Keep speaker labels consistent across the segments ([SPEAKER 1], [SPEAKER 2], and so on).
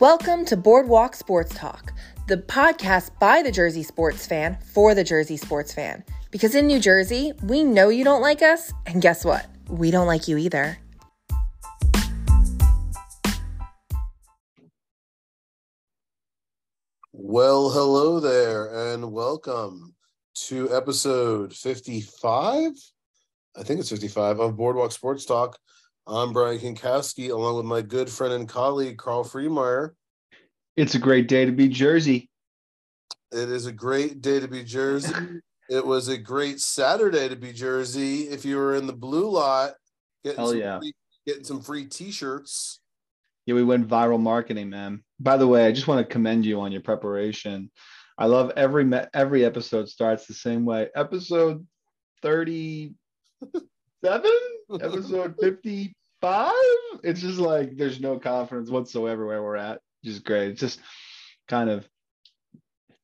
[SPEAKER 1] Welcome to Boardwalk Sports Talk, the podcast by the Jersey sports fan for the Jersey sports fan. Because in New Jersey, we know you don't like us, and guess what? We don't like you either.
[SPEAKER 2] Well, hello there, and welcome to episode 55. I think it's 55 of Boardwalk Sports Talk. I'm Brian Kinkowski, along with my good friend and colleague, Carl Freemeyer.
[SPEAKER 3] It's a great day to be Jersey.
[SPEAKER 2] It is a great day to be Jersey. it was a great Saturday to be Jersey. If you were in the blue lot, getting,
[SPEAKER 3] Hell
[SPEAKER 2] some,
[SPEAKER 3] yeah.
[SPEAKER 2] free, getting some free t shirts.
[SPEAKER 3] Yeah, we went viral marketing, man. By the way, I just want to commend you on your preparation. I love every me- every episode starts the same way. Episode 37, episode 55. It's just like there's no confidence whatsoever where we're at. Just great. It's just kind of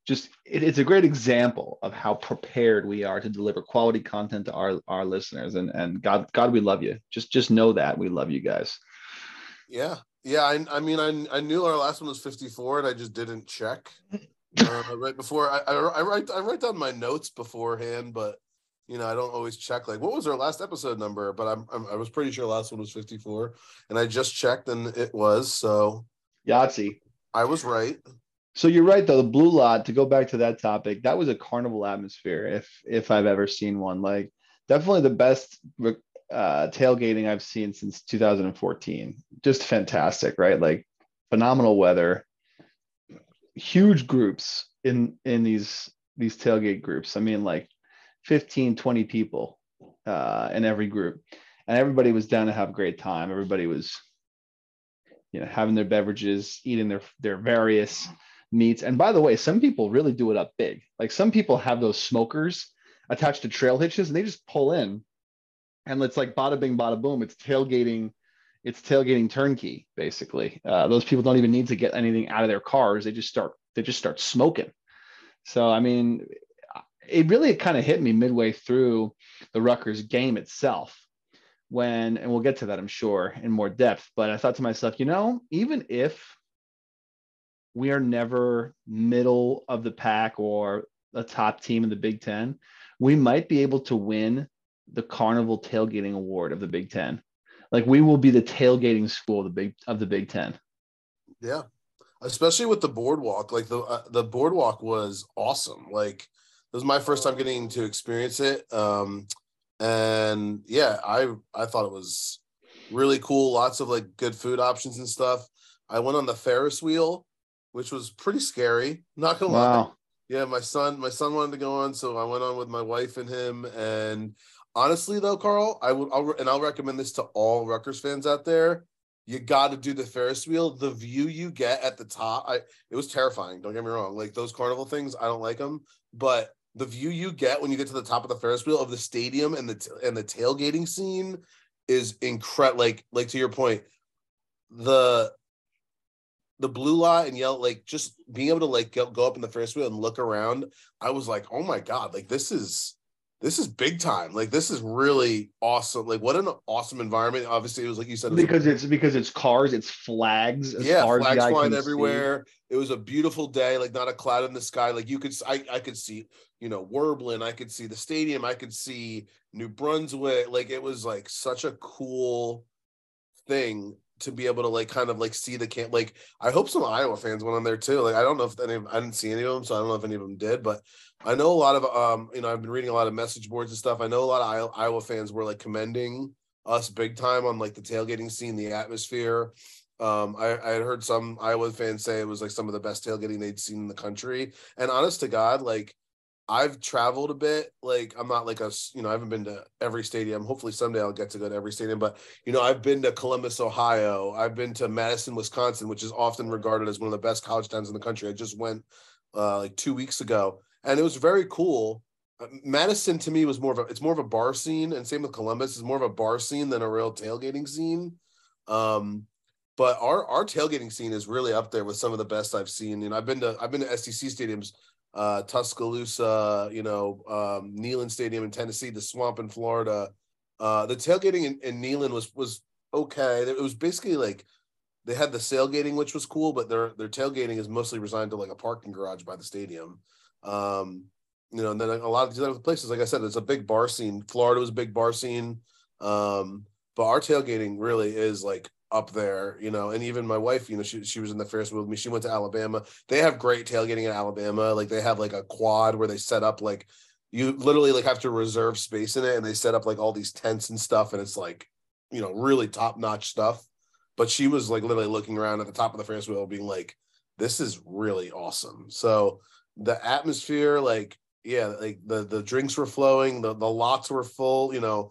[SPEAKER 3] just it, it's a great example of how prepared we are to deliver quality content to our our listeners and and God God we love you. Just just know that we love you guys.
[SPEAKER 2] Yeah. Yeah. I, I mean, I, I knew our last one was 54 and I just didn't check. uh, right before I, I, I write I write down my notes beforehand, but you know I don't always check like what was our last episode number. But I'm, I'm I was pretty sure last one was 54, and I just checked and it was so
[SPEAKER 3] Yahtzee.
[SPEAKER 2] I was right.
[SPEAKER 3] So you're right though. The blue lot. To go back to that topic, that was a carnival atmosphere. If if I've ever seen one, like definitely the best uh, tailgating I've seen since 2014. Just fantastic, right? Like phenomenal weather, huge groups in in these these tailgate groups. I mean, like 15, 20 people uh, in every group, and everybody was down to have a great time. Everybody was, you know, having their beverages, eating their their various meats. And by the way, some people really do it up big. Like some people have those smokers attached to trail hitches, and they just pull in, and it's like bada bing, bada boom. It's tailgating. It's tailgating turnkey, basically. Uh, those people don't even need to get anything out of their cars. They just start. They just start smoking. So I mean, it really kind of hit me midway through the Rutgers game itself when, and we'll get to that, I'm sure, in more depth. But I thought to myself, you know, even if we are never middle of the pack or a top team in the Big Ten, we might be able to win the Carnival Tailgating Award of the Big Ten. Like we will be the tailgating school of the Big of the Big Ten.
[SPEAKER 2] Yeah, especially with the boardwalk. Like the uh, the boardwalk was awesome. Like it was my first time getting to experience it. Um, and yeah, I I thought it was really cool. Lots of like good food options and stuff. I went on the Ferris wheel, which was pretty scary. Not gonna lie. Yeah, my son, my son wanted to go on, so I went on with my wife and him. And honestly, though, Carl, I would, I'll, and I'll recommend this to all Rutgers fans out there. You got to do the Ferris wheel. The view you get at the top, I it was terrifying. Don't get me wrong. Like those carnival things, I don't like them, but the view you get when you get to the top of the Ferris wheel of the stadium and the and the tailgating scene is incredible. Like like to your point, the the blue lot and yellow, like just being able to like go, go up in the Ferris wheel and look around, I was like, oh my god, like this is this is big time. Like this is really awesome. Like what an awesome environment. Obviously, it was like you said, it
[SPEAKER 3] Because it's because it's cars, it's flags. As
[SPEAKER 2] yeah, flags flying everywhere. It was a beautiful day, like not a cloud in the sky. Like you could, I, I could see, you know, Werblin. I could see the stadium. I could see New Brunswick. Like it was like such a cool thing to be able to like kind of like see the camp. Like I hope some Iowa fans went on there too. Like I don't know if any, I didn't see any of them, so I don't know if any of them did. But I know a lot of, um, you know, I've been reading a lot of message boards and stuff. I know a lot of Iowa, Iowa fans were like commending us big time on like the tailgating scene, the atmosphere. Um, I, I had heard some Iowa fans say it was like some of the best tailgating they'd seen in the country. And honest to God, like I've traveled a bit. Like I'm not like a, you know, I haven't been to every stadium. Hopefully someday I'll get to go to every stadium. But you know, I've been to Columbus, Ohio. I've been to Madison, Wisconsin, which is often regarded as one of the best college towns in the country. I just went uh, like two weeks ago, and it was very cool. Uh, Madison to me was more of a, it's more of a bar scene, and same with Columbus is more of a bar scene than a real tailgating scene. Um, but our our tailgating scene is really up there with some of the best I've seen. You know, I've been to I've been to SEC stadiums, uh, Tuscaloosa, you know, um, Neyland Stadium in Tennessee, the Swamp in Florida. Uh, the tailgating in, in Neyland was was okay. It was basically like they had the sailgating, which was cool, but their their tailgating is mostly resigned to like a parking garage by the stadium. Um, you know, and then a lot of these other places, like I said, it's a big bar scene. Florida was a big bar scene. Um, but our tailgating really is like up there, you know, and even my wife, you know, she, she was in the Ferris with me. She went to Alabama. They have great tailgating in Alabama. Like they have like a quad where they set up like you literally like have to reserve space in it and they set up like all these tents and stuff and it's like, you know, really top notch stuff. But she was like literally looking around at the top of the Ferris wheel being like, this is really awesome. So the atmosphere, like, yeah, like the the drinks were flowing, the the lots were full, you know,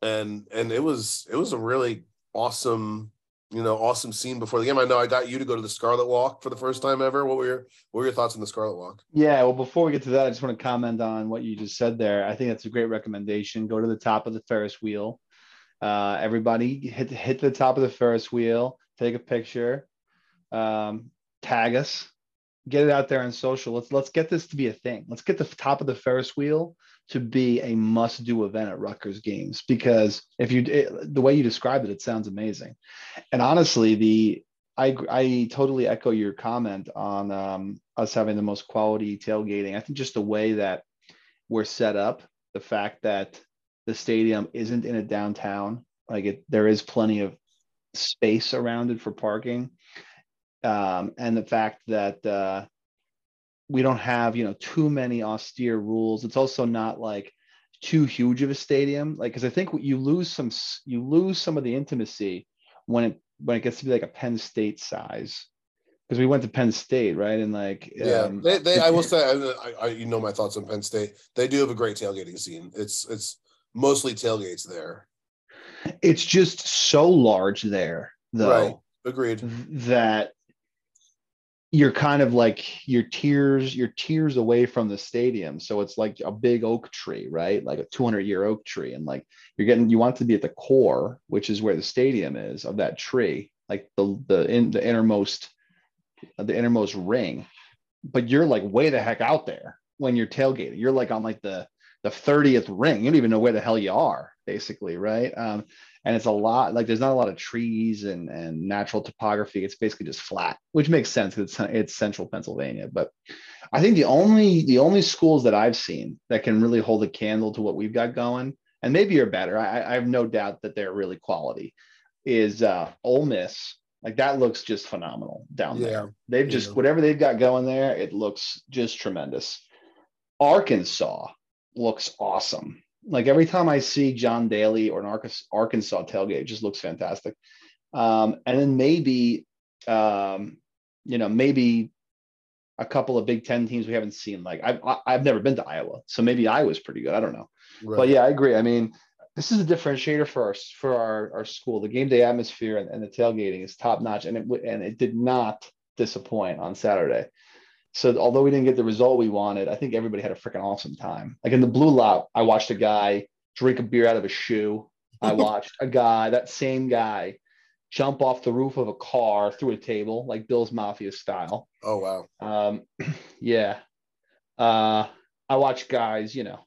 [SPEAKER 2] and and it was it was a really awesome you know awesome scene before the game. I know I got you to go to the Scarlet Walk for the first time ever. What were your what were your thoughts on the Scarlet Walk?
[SPEAKER 3] Yeah, well, before we get to that, I just want to comment on what you just said there. I think that's a great recommendation. Go to the top of the Ferris wheel. Uh, everybody hit hit the top of the Ferris wheel. Take a picture. Um, tag us. Get it out there on social. Let's let's get this to be a thing. Let's get the top of the Ferris wheel to be a must-do event at Rutgers games because if you it, the way you described it, it sounds amazing. And honestly, the I I totally echo your comment on um, us having the most quality tailgating. I think just the way that we're set up, the fact that the stadium isn't in a downtown, like it, there is plenty of space around it for parking, um, and the fact that uh, we don't have you know too many austere rules. It's also not like too huge of a stadium. Like because i think you lose some you lose some of the intimacy when it when it gets to be like a penn state size. Because we went to penn state right? And like
[SPEAKER 2] yeah um, they, they i will say I, I, you know my thoughts on penn state. They do have a great tailgating scene. It's it's mostly tailgates there.
[SPEAKER 3] It's just so large there though. Right.
[SPEAKER 2] Agreed.
[SPEAKER 3] That you're kind of like your tears your tears away from the stadium. So it's like a big oak tree right? Like a 200 year oak tree. And like you're getting you want to be at the core which is where the stadium is of that tree like the the in the innermost the innermost ring. But you're like way the heck out there when you're tailgating. You're like on like the the 30th ring. You don't even know where the hell you are basically right? Um, and it's a lot like there's not a lot of trees and and natural topography. It's basically just flat which makes sense because it's, it's central pennsylvania. But i think the only the only schools that i've seen that can really hold a candle to what we've got going and maybe you're better i, I have no doubt that they're really quality is uh Ole Miss. Like that looks just phenomenal down yeah. there they've just yeah. whatever they've got going there it looks just tremendous. Arkansas looks awesome like every time I see John Daly or an Arkansas tailgate, it just looks fantastic. Um, and then maybe, um, you know, maybe a couple of Big Ten teams we haven't seen. Like I've I've never been to Iowa, so maybe Iowa's pretty good. I don't know, right. but yeah, I agree. I mean, this is a differentiator for our for our, our school. The game day atmosphere and, and the tailgating is top notch, and it and it did not disappoint on Saturday. So although we didn't get the result we wanted, I think everybody had a freaking awesome time. Like in the blue lot, I watched a guy drink a beer out of a shoe. I watched a guy, that same guy, jump off the roof of a car through a table, like Bill's Mafia style.
[SPEAKER 2] Oh wow.
[SPEAKER 3] Um, yeah. Uh, I watched guys, you know,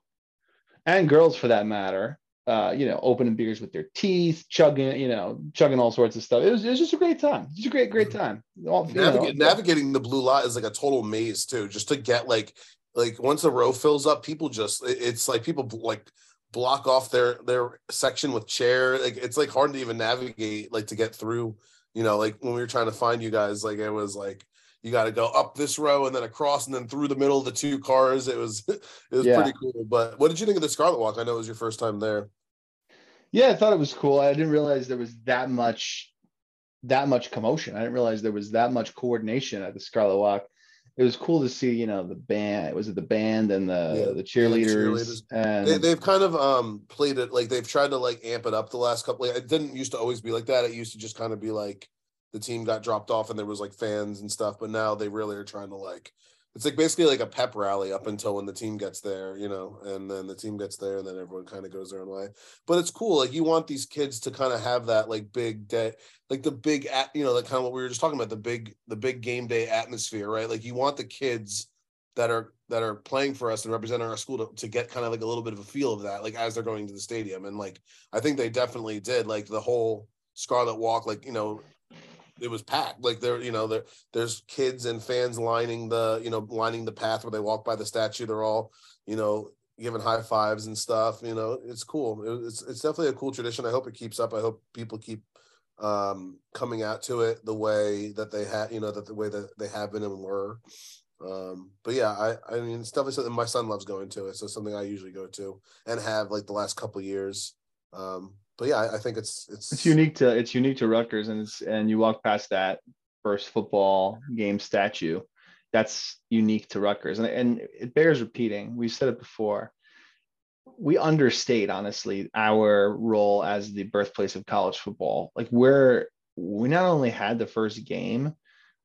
[SPEAKER 3] and girls for that matter, uh, you know, opening beers with their teeth, chugging, you know, chugging all sorts of stuff. It was, it was just a great time. It's a great, great time.
[SPEAKER 2] All, know, navigating the blue lot is like a total maze too. Just to get like, like once a row fills up, people just it's like people like block off their their section with chair. Like it's like hard to even navigate, like to get through. You know, like when we were trying to find you guys, like it was like you got to go up this row and then across and then through the middle of the two cars. It was it was yeah. pretty cool. But what did you think of the Scarlet Walk? I know it was your first time there.
[SPEAKER 3] Yeah, I thought it was cool. I didn't realize there was that much that much commotion. I didn't realize there was that much coordination at the Scarlet Walk. It was cool to see, you know, the band. Was it the band and the yeah, the cheerleaders? The cheerleaders.
[SPEAKER 2] And they, have kind of um played it like they've tried to like amp it up the last couple. Of, it didn't used to always be like that. It used to just kind of be like the team got dropped off and there was like fans and stuff. But now they really are trying to like it's like basically like a pep rally up until when the team gets there, you know, and then the team gets there and then everyone kind of goes their own way. But it's cool. Like you want these kids to kind of have that like big day, like the big, at, you know, like kind of what we were just talking about, the big, the big game day atmosphere, right? Like you want the kids that are that are playing for us and representing our school to, to get kind of like a little bit of a feel of that, like as they're going to the stadium. And like I think they definitely did. Like the whole Scarlet Walk, like you know, it was packed. Like there, you know, there there's kids and fans lining the, you know, lining the path where they walk by the statue. They're all, you know, giving high fives and stuff. You know, it's cool. It's it's definitely a cool tradition. I hope it keeps up. I hope people keep um coming out to it the way that they had, you know, that the way that they have been and were. Um, but yeah, I I mean it's definitely something my son loves going to it. So something I usually go to and have like the last couple years. Um, but yeah, I, I, think it's it's
[SPEAKER 3] it's unique to it's unique to Rutgers, and it's and you walk past that first football game statue, that's unique to Rutgers, and and it bears repeating. We've said it before. We understate honestly our role as the birthplace of college football. Like we're we not only had the first game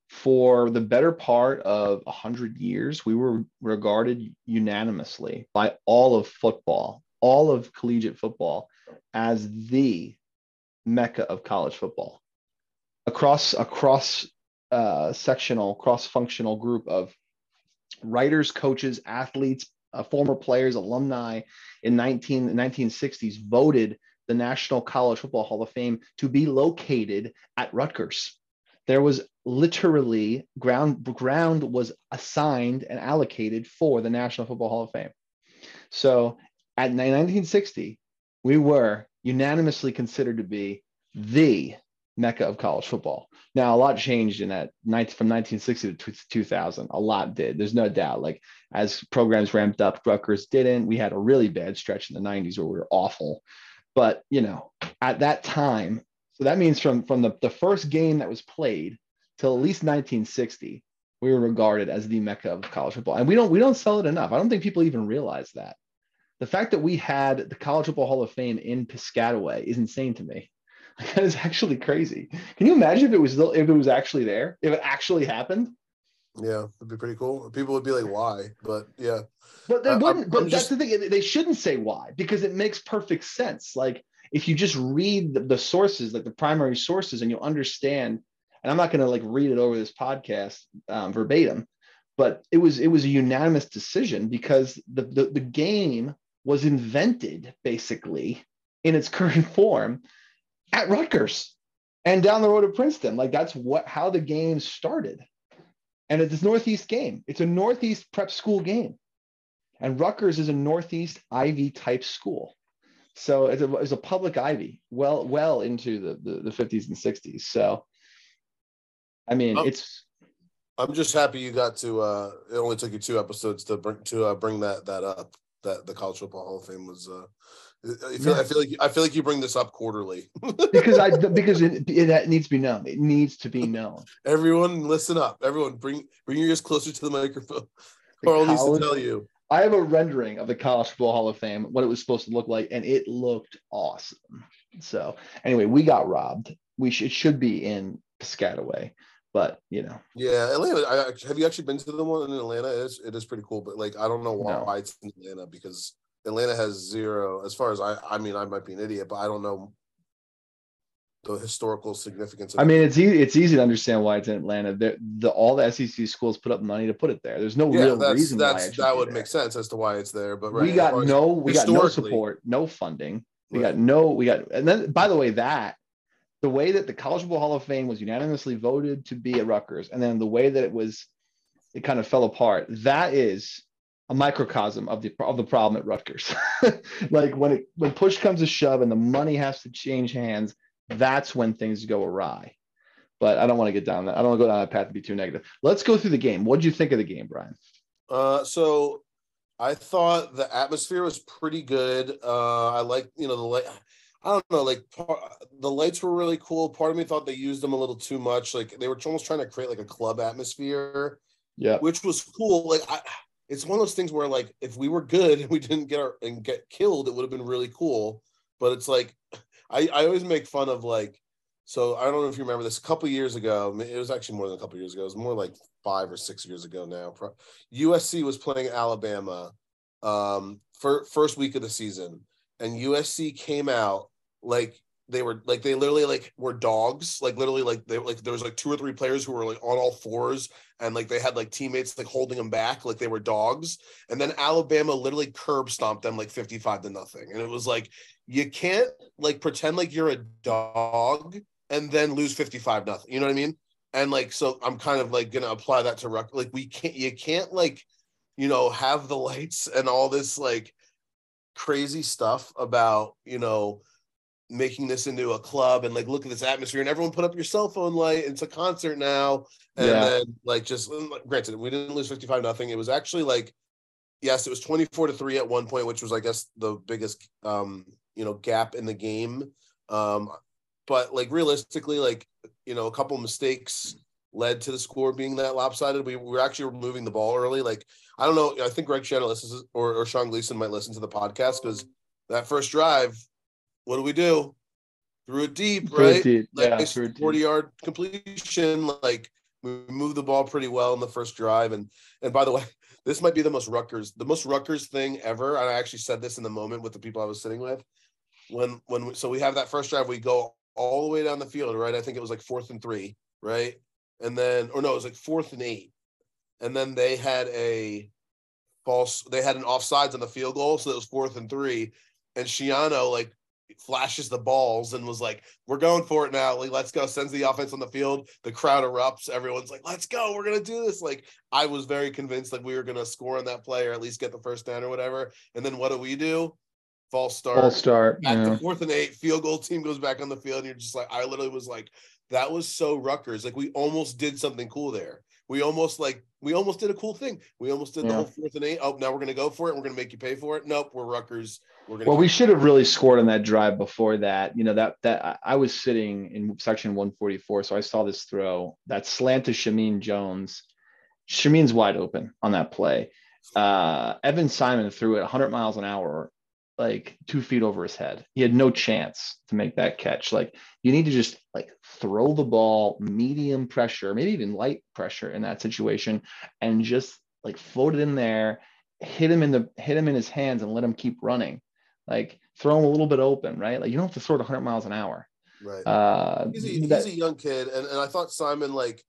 [SPEAKER 3] for the better part of 100 years we were regarded unanimously by all of football all of collegiate football as the mecca of college football. Across across uh, sectional cross functional group of writers coaches athletes uh, former players alumni in 19 1960s voted the national college football hall of fame to be located at rutgers. There was literally ground ground was assigned and allocated for the national football hall of fame. So at 1960 we were unanimously considered to be the mecca of college football. Now, a lot changed in that from 1960 to 2000. A lot did. There's no doubt. Like as programs ramped up, Rutgers didn't. We had a really bad stretch in the 90s where we were awful. But you know, at that time, so that means from from the, the first game that was played till at least 1960, we were regarded as the mecca of college football. And we don't we don't sell it enough. I don't think people even realize that the fact that we had the College Football Hall of Fame in Piscataway is insane to me. that is actually crazy. Can you imagine if it was if it was actually there? If it actually happened?
[SPEAKER 2] Yeah, it'd be pretty cool. People would be like, "Why?" But yeah,
[SPEAKER 3] but they wouldn't. I'm, but I'm that's the thing; they shouldn't say why because it makes perfect sense. Like if you just read the, the sources, like the primary sources, and you'll understand. And I'm not going to like read it over this podcast um, verbatim, but it was it was a unanimous decision because the, the the game was invented basically in its current form at Rutgers and down the road at Princeton. Like that's what how the game started. And it's a Northeast game. It's a Northeast prep school game. And Rutgers is a Northeast Ivy type school. So it's a, it's a public Ivy well, well into the, the, the 50s and 60s. So, I mean, I'm, it's.
[SPEAKER 2] I'm just happy you got to, uh, it only took you two episodes to bring, to uh, bring that, that up that the College Football Hall of Fame was. Uh, I feel, yeah. I feel like I feel like you bring this up quarterly
[SPEAKER 3] because I because it, it, needs to be known. It needs to be known.
[SPEAKER 2] Everyone, listen up. Everyone, bring bring your ears closer to the microphone. The Carl needs to tell you.
[SPEAKER 3] I have a rendering of the College Football Hall of Fame, what it was supposed to look like, and it looked awesome. So anyway, we got robbed. We should, it should be in Piscataway but you know.
[SPEAKER 2] Yeah, Atlanta. I, have you actually been to the one in Atlanta? It is, it is pretty cool, but like I don't know why no. it's in Atlanta because Atlanta has zero. As far as I, I mean, I might be an idiot, but I don't know the historical significance.
[SPEAKER 3] I mean, it's easy. It's easy to understand why it's in Atlanta. The, the all the SEC schools put up money to put it there. There's no yeah, real
[SPEAKER 2] that's,
[SPEAKER 3] reason
[SPEAKER 2] that's that would make sense as to why it's there. But
[SPEAKER 3] right, we got no, we got no support, no funding. We right. got no, we got, and then by the way, that the way that the College Football Hall of Fame was unanimously voted to be at Rutgers, and then the way that it was, it kind of fell apart. That is a microcosm of the of the problem at Rutgers. like when it when push comes to shove and the money has to change hands, that's when things go awry. But I don't want to get down that. I don't want to go down that path to be too negative. Let's go through the game. What did you think of the game, Brian?
[SPEAKER 2] Uh, so I thought the atmosphere was pretty good. Uh, I like you know the I don't know, like the lights were really cool. Part of me thought they used them a little too much. Like they were almost trying to create like a club atmosphere.
[SPEAKER 3] Yeah.
[SPEAKER 2] Which was cool. Like I, it's one of those things where like if we were good and we didn't get our and get killed, it would have been really cool. But it's like I, I always make fun of like so I don't know if you remember this a couple years ago. It was actually more than a couple years ago. It was more like five or six years ago now. USC was playing Alabama um for first week of the season and USC came out like they were like they literally like were dogs. Like literally like they like there was like two or three players who were like on all fours and like they had like teammates like holding them back like they were dogs. And then alabama literally curb stomped them like 55 to nothing. And it was like you can't like pretend like you're a dog and then lose 55 nothing. You know what i mean? And like so i'm kind of like gonna apply that to ruck like we can't you can't like you know have the lights and all this like crazy stuff about you know making this into a club and like look at this atmosphere and everyone put up your cell phone light it's a concert now. And yeah. then like just granted we didn't lose 55 nothing. It was actually like yes it was 24 to 3 at one point which was i guess the biggest um you know gap in the game. Um but like realistically like you know a couple mistakes led to the score being that lopsided. We were actually moving the ball early. Like i don't know i think greg Schiano listens or, or sean Gleeson might listen to the podcast because that first drive what do we do? Threw it deep, threw right? It deep. Like yeah, 40 yard completion. Like we moved the ball pretty well in the first drive. And and by the way, this might be the most Rutgers, the most Rutgers thing ever. I actually said this in the moment with the people I was sitting with. When when we, so we have that first drive, we go all the way down the field, right? I think it was like fourth and three, right? And then or no, it was like fourth and eight. And then they had a false, they had an offsides on the field goal, so it was fourth and three. And Schiano like flashes the balls and was like, "We're going for it now. Like, let's go." Sends the offense on the field. The crowd erupts. Everyone's like, "Let's go. We're gonna do this." Like, I was very convinced that we were gonna score on that play or at least get the first down or whatever. And then what do we do? False start.
[SPEAKER 3] False start.
[SPEAKER 2] Yeah. fourth and eight, field goal team goes back on the field, and you're just like, I literally was like, that was so Rutgers. Like, we almost did something cool there. We almost like we almost did a cool thing. We almost did yeah. the whole fourth and eight. Oh, now we're gonna go for it. We're gonna make you pay for it. Nope, we're Rutgers We're going.
[SPEAKER 3] well, we should have really scored on that drive before that. You know that that I was sitting in section 144, so I saw this throw that slant to Shameen Jones. Shameen's wide open on that play. Uh, Evan Simon threw it 100 miles an hour, like two feet over his head. He had no chance to make that catch. Like you need to just like throw the ball medium pressure, maybe even light pressure in that situation, and just like float it in there hit him in the hit him in his hands and let him keep running like throw him a little bit open, right? Like you don't have to throw it 100 miles an hour.
[SPEAKER 2] Right. Uh, he's, a, that, he's a young kid, and, and I thought Simon like,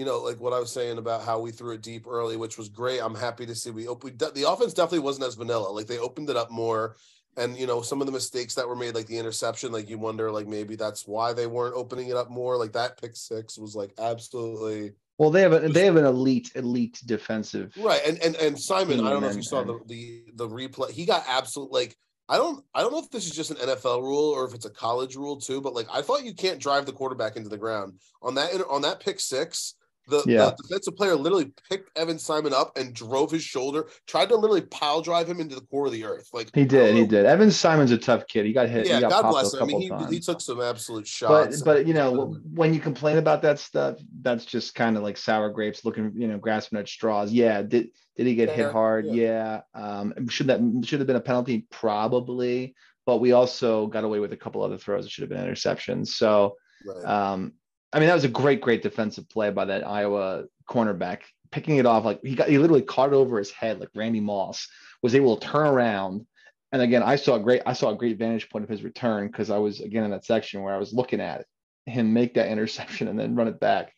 [SPEAKER 2] you know, like what I was saying about how we threw it deep early, which was great. I'm happy to see we opened the offense definitely wasn't as vanilla. Like they opened it up more, and you know some of the mistakes that were made, like the interception, like you wonder like maybe that's why they weren't opening it up more. Like that pick six was like absolutely
[SPEAKER 3] well, they have a, they have an elite elite defensive
[SPEAKER 2] right, and and and Simon. I don't know if you saw the the the replay. He got absolute like I don't I don't know if this is just an NFL rule or if it's a college rule too, but like I thought you can't drive the quarterback into the ground on that on that pick six. The, yeah. the defensive player literally picked Evan Simon up and drove his shoulder, tried to literally pile drive him into the core of the earth. Like
[SPEAKER 3] he did, he did. Evan Simon's a tough kid. He got hit.
[SPEAKER 2] Yeah,
[SPEAKER 3] got
[SPEAKER 2] God bless him. I mean, he, he, took some absolute shots.
[SPEAKER 3] But but you know, when you complain about that stuff, that's just kind of like sour grapes, looking you know, grasping at straws. Yeah, did did he get yeah, hit hard? Yeah. yeah. Um, should that should have been a penalty? Probably. But we also got away with a couple other throws that should have been interceptions. So. Right. Um, I mean, that was a great, great defensive play by that Iowa cornerback, picking it off like he got he literally caught it over his head like Randy Moss was able to turn around. And again, I saw a great I saw a great vantage point of his return because I was again in that section where I was looking at it, him make that interception and then run it back.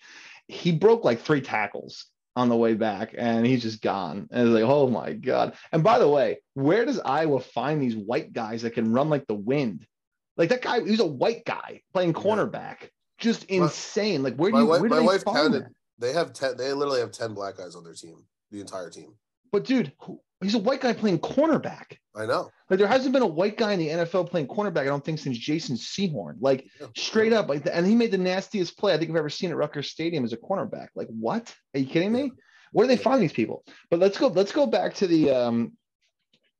[SPEAKER 3] He broke like three tackles on the way back and he's just gone. And it's like, oh my God. And by the way, where does Iowa find these white guys that can run like the wind? Like that guy, he's a white guy playing cornerback just insane. Like where do you? Wife, where do my wife counted. That?
[SPEAKER 2] They have ten. They literally have ten black guys on their team. The entire team.
[SPEAKER 3] But dude, he's a white guy playing cornerback.
[SPEAKER 2] I know.
[SPEAKER 3] Like there hasn't been a white guy in the NFL playing cornerback. I don't think since Jason Sehorn. Like yeah. straight up, like, and he made the nastiest play I think I've ever seen at Rutgers Stadium as a cornerback. Like what? Are you kidding me? Yeah. Where do they find these people? But let's go. Let's go back to the. um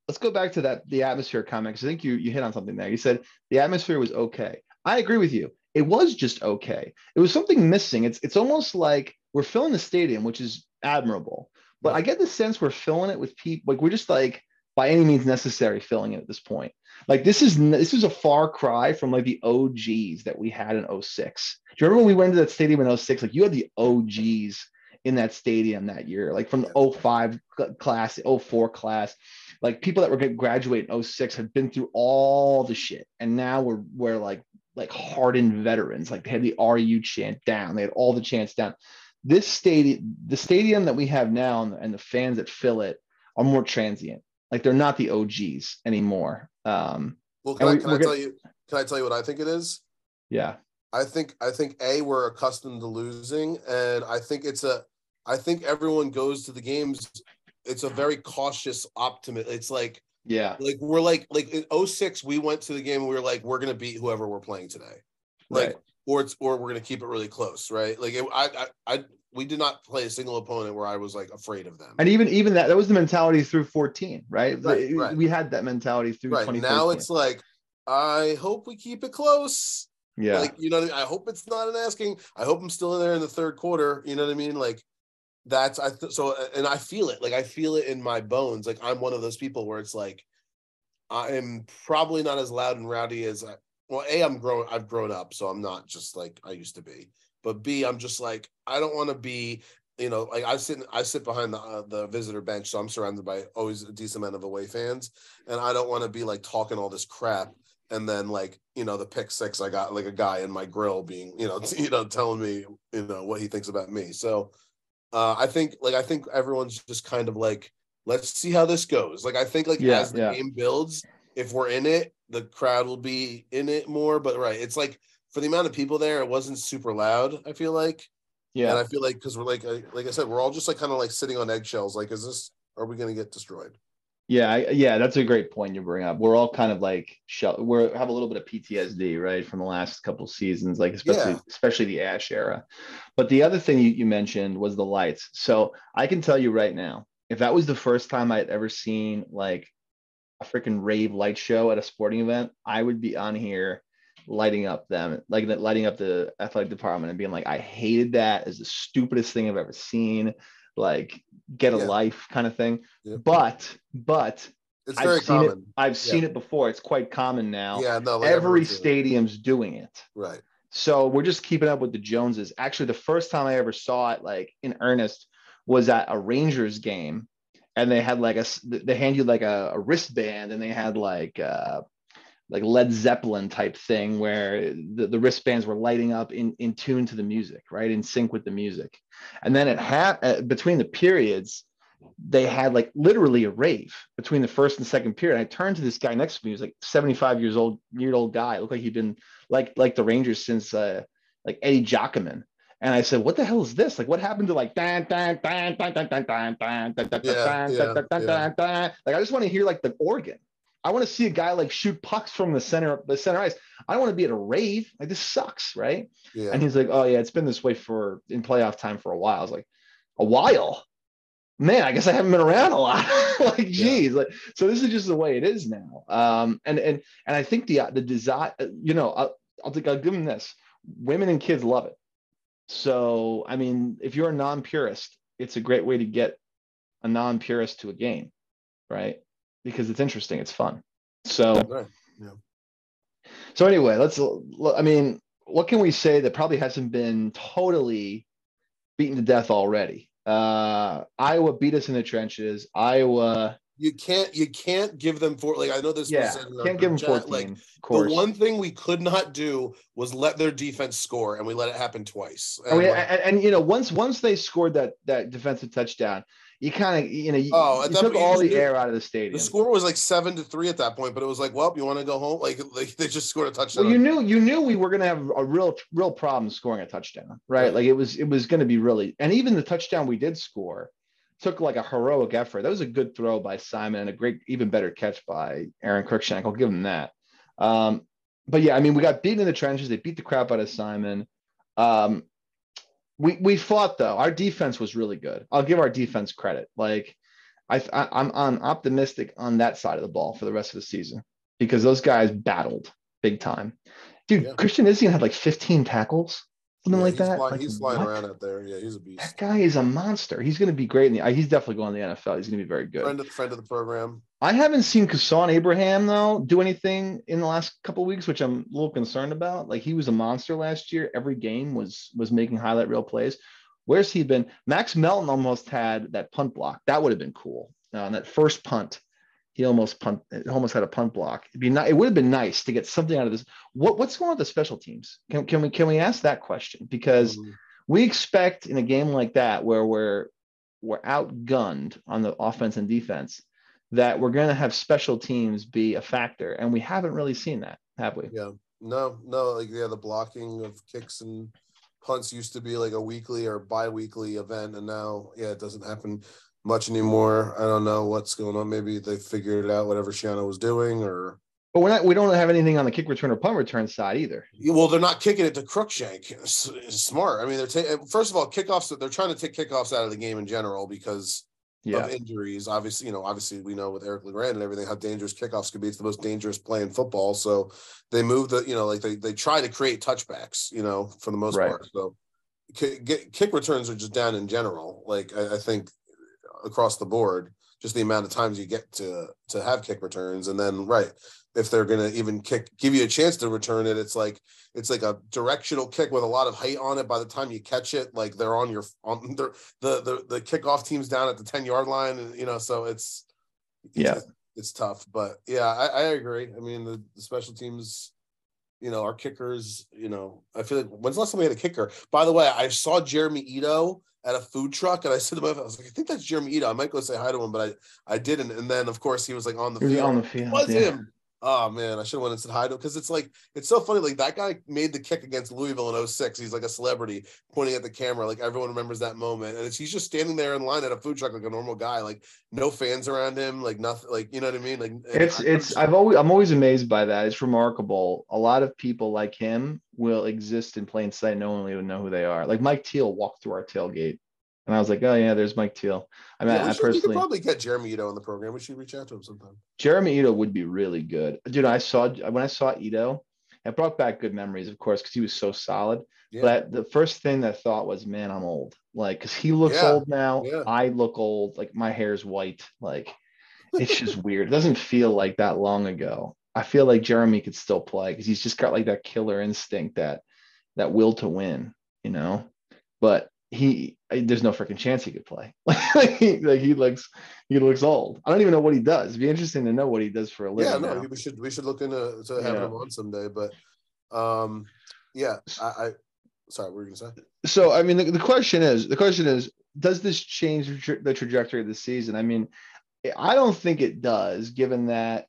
[SPEAKER 3] Let's go back to that the atmosphere comment because I think you you hit on something there. You said the atmosphere was okay. I agree with you it was just okay. It was something missing. It's it's almost like we're filling the stadium, which is admirable. But I get the sense we're filling it with people like we're just like by any means necessary filling it at this point. Like this is this is a far cry from like the OGs that we had in 06. Do you remember when we went to that stadium in 06? Like you had the OGs in that stadium that year, like from the 05 class, 04 class. Like people that were going to graduate in 06 had been through all the shit. And now we're we're like like hardened veterans. Like they had the RU chant down. They had all the chants down. This stadium, the stadium that we have now, and the, and the fans that fill it are more transient. Like they're not the OGs anymore. Um,
[SPEAKER 2] Well, can I,
[SPEAKER 3] we-
[SPEAKER 2] can I tell
[SPEAKER 3] gonna-
[SPEAKER 2] you? Can I tell you what I think it is?
[SPEAKER 3] yeah,
[SPEAKER 2] I think I think a we're accustomed to losing, and I think it's a. I think everyone goes to the games. It's a very cautious optimist. It's like
[SPEAKER 3] yeah,
[SPEAKER 2] like we're like like in 06 we went to the game and we were like we're gonna beat whoever we're playing today like
[SPEAKER 3] right.
[SPEAKER 2] or it's or we're gonna keep it really close right like it, I, I i we did not play a single opponent where i was like afraid of them
[SPEAKER 3] And even even that that was the mentality through 14, right?
[SPEAKER 2] Right,
[SPEAKER 3] We-
[SPEAKER 2] right.
[SPEAKER 3] We had that mentality through
[SPEAKER 2] right
[SPEAKER 3] 2013.
[SPEAKER 2] now it's like i hope we keep it close
[SPEAKER 3] yeah,
[SPEAKER 2] like you know I, mean? I hope it's not an asking i hope i'm still in there in the third quarter you know what i mean like that's i th- so and i feel it like i feel it in my bones like i'm one of those people where it's like i'm probably not as loud and rowdy as i well a i'm grown i've grown up so i'm not just like i used to be but b i'm just like i don't want to be you know like i sit i sit behind the uh, the visitor bench so i'm surrounded by always a decent amount of away fans and i don't want to be like talking all this crap and then like you know the pick six i got like a guy in my grill being you know you know telling me you know what he thinks about me so uh i think like i think everyone's just kind of like let's see how this goes like i think like
[SPEAKER 3] Yeah,
[SPEAKER 2] as the
[SPEAKER 3] yeah.
[SPEAKER 2] game builds if we're in it the crowd will be in it more but right it's like for the amount of people there it wasn't super loud i feel like
[SPEAKER 3] yeah.
[SPEAKER 2] and i feel like because we're like I- like i said we're all just like kind of like sitting on eggshells like is this are we going to get destroyed
[SPEAKER 3] Yeah, I, yeah, that's a great point you bring up. We're all kind of like shell. We have a little bit of PTSD, right, from the last couple seasons, like especially
[SPEAKER 2] Yeah.
[SPEAKER 3] especially the Ash era. But the other thing you, you mentioned was the lights. So I can tell you right now, if that was the first time I'd ever seen like a freaking rave light show at a sporting event, I would be on here lighting up them, like lighting up the athletic department and being like, I hated that as the stupidest thing I've ever seen. Like get a
[SPEAKER 2] Yeah.
[SPEAKER 3] life kind of thing.
[SPEAKER 2] Yeah.
[SPEAKER 3] But but
[SPEAKER 2] it's
[SPEAKER 3] I've
[SPEAKER 2] very
[SPEAKER 3] seen it.
[SPEAKER 2] common
[SPEAKER 3] I've
[SPEAKER 2] Yeah.
[SPEAKER 3] seen it before. It's quite common now.
[SPEAKER 2] yeah no like
[SPEAKER 3] Every
[SPEAKER 2] doing it.
[SPEAKER 3] stadium's doing it.
[SPEAKER 2] right
[SPEAKER 3] So we're just keeping up with the Joneses. Actually, the first time I ever saw it like in earnest was at a Rangers game, and they had like a they hand you like a, a wristband, and they had like uh, like Led Zeppelin type thing where the, the wristbands were lighting up in, in tune to the music, right? In sync with the music. And then it had between the periods, they had like literally a rave between the first and second period. And I turned to this guy next to me, he was like 75 years old, year old guy. It looked like he'd been like, like the Rangers since uh, like Eddie Giacomin. And I said, "What the hell is this? Like, what happened to like?" Like, I just want to hear like the organ, I want to see a guy like shoot pucks from the center the center ice. I don't want to be at a rave. Like, this sucks, right?
[SPEAKER 2] yeah
[SPEAKER 3] And he's like, "Oh yeah, it's been this way for in playoff time for a while." I was like, "A while." Man, I guess I haven't been around a lot. like, geez, like, so this is just the way it is now. Um, and and and I think the the desire, you know, I'll, I'll think I'll give them this. Women and kids love it. So, I mean, if you're a non-purist, it's a great way to get a non-purist to a game, right? Because it's interesting, it's fun. So,
[SPEAKER 2] Right.
[SPEAKER 3] so anyway, let's. I mean, what can we say that probably hasn't been totally beaten to death already? Uh, Iowa beat us in the trenches. Iowa,
[SPEAKER 2] you can't you can't give them four like i know this
[SPEAKER 3] yeah, can't give them
[SPEAKER 2] chat,
[SPEAKER 3] 14.
[SPEAKER 2] like
[SPEAKER 3] of course.
[SPEAKER 2] the one thing we could not do was let their defense score and we let it happen twice
[SPEAKER 3] mean,
[SPEAKER 2] And, like,
[SPEAKER 3] and, and, you know, once once they scored that that defensive touchdown, you kind of you know you,
[SPEAKER 2] Oh,
[SPEAKER 3] you took all the air out of the stadium.
[SPEAKER 2] the score was like seven to three at that point but it was like well you want to go home like, like they just scored a touchdown
[SPEAKER 3] Well, you knew you knew we were going to have a real real problem scoring a touchdown, right?
[SPEAKER 2] Right.
[SPEAKER 3] Like it was it was going to be really, and even the touchdown we did score took like a heroic effort. That was a good throw by Simon and a great, even better catch by Aron Cruickshank. I'll give him that. Um, but yeah, I mean, we got beaten in the trenches. They beat the crap out of Simon. Um, we we fought though. Our defense was really good. I'll give our defense credit. Like I, I I'm I'm optimistic on that side of the ball for the rest of the season because those guys battled big time. Dude,
[SPEAKER 2] Yeah.
[SPEAKER 3] Christian Izien had like 15 tackles, something
[SPEAKER 2] Yeah,
[SPEAKER 3] like that.
[SPEAKER 2] fly-
[SPEAKER 3] Like,
[SPEAKER 2] he's flying
[SPEAKER 3] what?
[SPEAKER 2] around out there yeah he's a beast
[SPEAKER 3] That guy is a monster. He's going to be great in the. He's definitely going to the NFL. He's going to be very good.
[SPEAKER 2] friend of friend of the program
[SPEAKER 3] I haven't seen Kessawn Abraham though do anything in the last couple of weeks, which I'm a little concerned about. Like he was a monster last year. Every game was was making highlight reel plays. Where's he been? Max Melton almost had that punt block. That would have been cool. Uh, on that first punt, he almost punt, almost had a punt block. It'd be not, it would have been nice to get something out of this. What what's going on with the special teams? Can, can we can we ask that question? Because mm-hmm. we expect in a game like that where we're we're outgunned on the offense and defense that we're going to have special teams be a factor, and we haven't really seen that, have we?
[SPEAKER 2] Yeah, no, no, like yeah, the blocking of kicks and punts used to be like a weekly or bi-weekly event, and now yeah, it doesn't happen much anymore. I don't know what's going on. Maybe they figured it out, whatever Schiano was doing, or
[SPEAKER 3] but we're not. We don't have anything on the kick return or punt return side either.
[SPEAKER 2] Well, they're not kicking it to Cruickshank. It's, it's smart. I mean, they're taking. First of all, kickoffs. They're trying to take kickoffs out of the game in general because yeah. of injuries. Obviously, you know, obviously we know with Eric LeGrand and everything how dangerous kickoffs could be. It's the most dangerous play in football. So they move the, you know, like they they try to create touchbacks, you know, for the most right. part. So kick, kick returns are just down in general. Like I, I think across the board, just the amount of times you get to to have kick returns, and then right if they're going to even kick give you a chance to return it it's like it's like a directional kick with a lot of height on it by the time you catch it like they're on your on the the the kickoff teams down at the 10 yard line and you know so it's
[SPEAKER 3] yeah it's,
[SPEAKER 2] it's tough but yeah I, I agree i mean the, the, special teams you know our kickers you know i feel like when's the last time we had a kicker by the way i saw jeremy ito at a food truck and I said to myself, I was like, I think that's Jeremy Ito. I might go say hi to him, but I, I didn't. And then of course he was like on the field.
[SPEAKER 3] On the field. It
[SPEAKER 2] was
[SPEAKER 3] yeah.
[SPEAKER 2] him. Oh man, I should have went and said hi to him because it's like it's so funny. Like that guy made the kick against Louisville in 06. He's like a celebrity pointing at the camera. Like everyone remembers that moment. And he's just standing there in line at a food truck like a normal guy, like no fans around him, like nothing, like you know what I mean? Like
[SPEAKER 3] it's I, it's I've always I'm always amazed by that. It's remarkable. A lot of people like him will exist in plain sight. No one will even know who they are. Like Mike Teel walked through our tailgate and I was like, oh yeah, there's Mike Teel. I mean, yeah, I
[SPEAKER 2] should,
[SPEAKER 3] personally
[SPEAKER 2] probably get Jeremy Ito in the program. We should reach out to him sometime.
[SPEAKER 3] Jeremy Ito would be really good, dude. I saw when I saw Ito, it brought back good memories, of course, because he was so solid. Yeah. But the first thing that thought was, man, I'm old. Like, because he looks yeah. old now. Yeah. I look old. Like my hair's white. Like, it's just weird. It doesn't feel like that long ago. I feel like Jeremy could still play because he's just got like that killer instinct, that that will to win, you know. But he there's no freaking chance he could play. like, he, like he looks he looks old. I don't even know what he does. It'd be interesting to know what he does for a living.
[SPEAKER 2] Yeah, no, now. we should we should look into to having yeah. him on someday. But um, yeah, I, I sorry, what were you gonna say?
[SPEAKER 3] So I mean, the, the question is the question is, does this change the trajectory of the season? I mean, I don't think it does, given that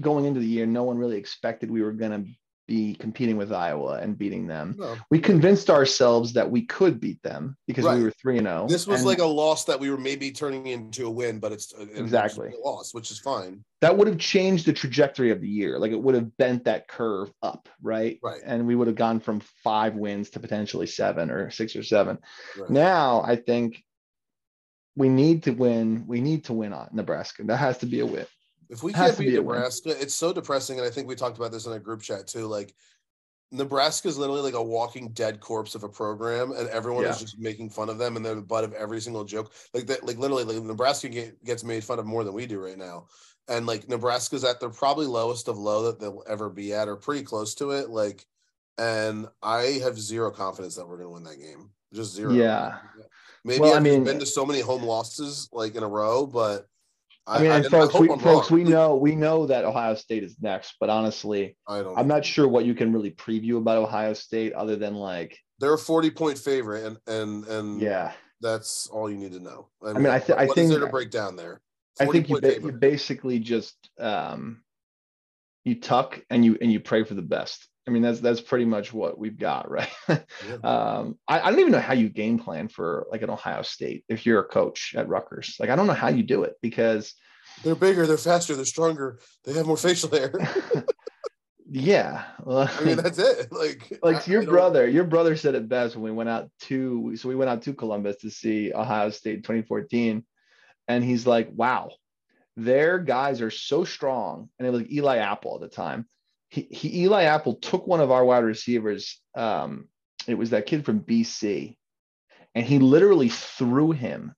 [SPEAKER 3] going into the year, no one really expected we were going to be competing with Iowa and beating them. No. We convinced ourselves that we could beat them because right. we were 3 and 0.
[SPEAKER 2] This was and like a loss that we were maybe turning into a win, but it's uh,
[SPEAKER 3] exactly
[SPEAKER 2] a loss, which is fine.
[SPEAKER 3] That would have changed the trajectory of the year. Like it would have bent that curve up, right?
[SPEAKER 2] Right.
[SPEAKER 3] And we would have gone from 5 wins to potentially 7 or 6 or 7. Right. Now, I think we need to win. We need to win on Nebraska. That has to be a win.
[SPEAKER 2] If we can't beat Nebraska, it's so depressing. And I think we talked about this in a group chat too. Like Nebraska is literally like a walking dead corpse of a program, and everyone yeah. is just making fun of them, and they're the butt of every single joke. Like that, like literally, like Nebraska get, gets made fun of more than we do right now. And like Nebraska's at their probably lowest of low that they'll ever be at, or pretty close to it. Like, and I have zero confidence that we're going to win that game. Just zero.
[SPEAKER 3] Yeah.
[SPEAKER 2] Maybe well, I've I mean, been to so many home losses like in a row, but
[SPEAKER 3] I mean, I, folks, we, folks, we know we know that Ohio State is next, but honestly, I don't. I'm not sure what you can really preview about Ohio State other than like
[SPEAKER 2] they're a 40 point favorite, and and and
[SPEAKER 3] yeah,
[SPEAKER 2] that's all you need to know.
[SPEAKER 3] I mean, I, mean, I, th- I think
[SPEAKER 2] there to break down there.
[SPEAKER 3] I think you, ba- you basically just um, you tuck and you and you pray for the best. I mean, that's that's pretty much what we've got, right? yeah. um, I, I, don't even know how you game plan for like an Ohio State if you're a coach at Rutgers. Like, I don't know how you do it because
[SPEAKER 2] they're bigger, they're faster, they're stronger, they have more facial hair.
[SPEAKER 3] yeah,
[SPEAKER 2] well, I mean that's it. Like,
[SPEAKER 3] like I, your I brother, your brother said it best when we went out to. So we went out to Columbus to see Ohio State 2014, and he's like, "Wow, their guys are so strong." And it was like Eli Apple at the time he, he Eli Apple took one of our wide receivers. Um, it was that kid from BC, and he literally threw him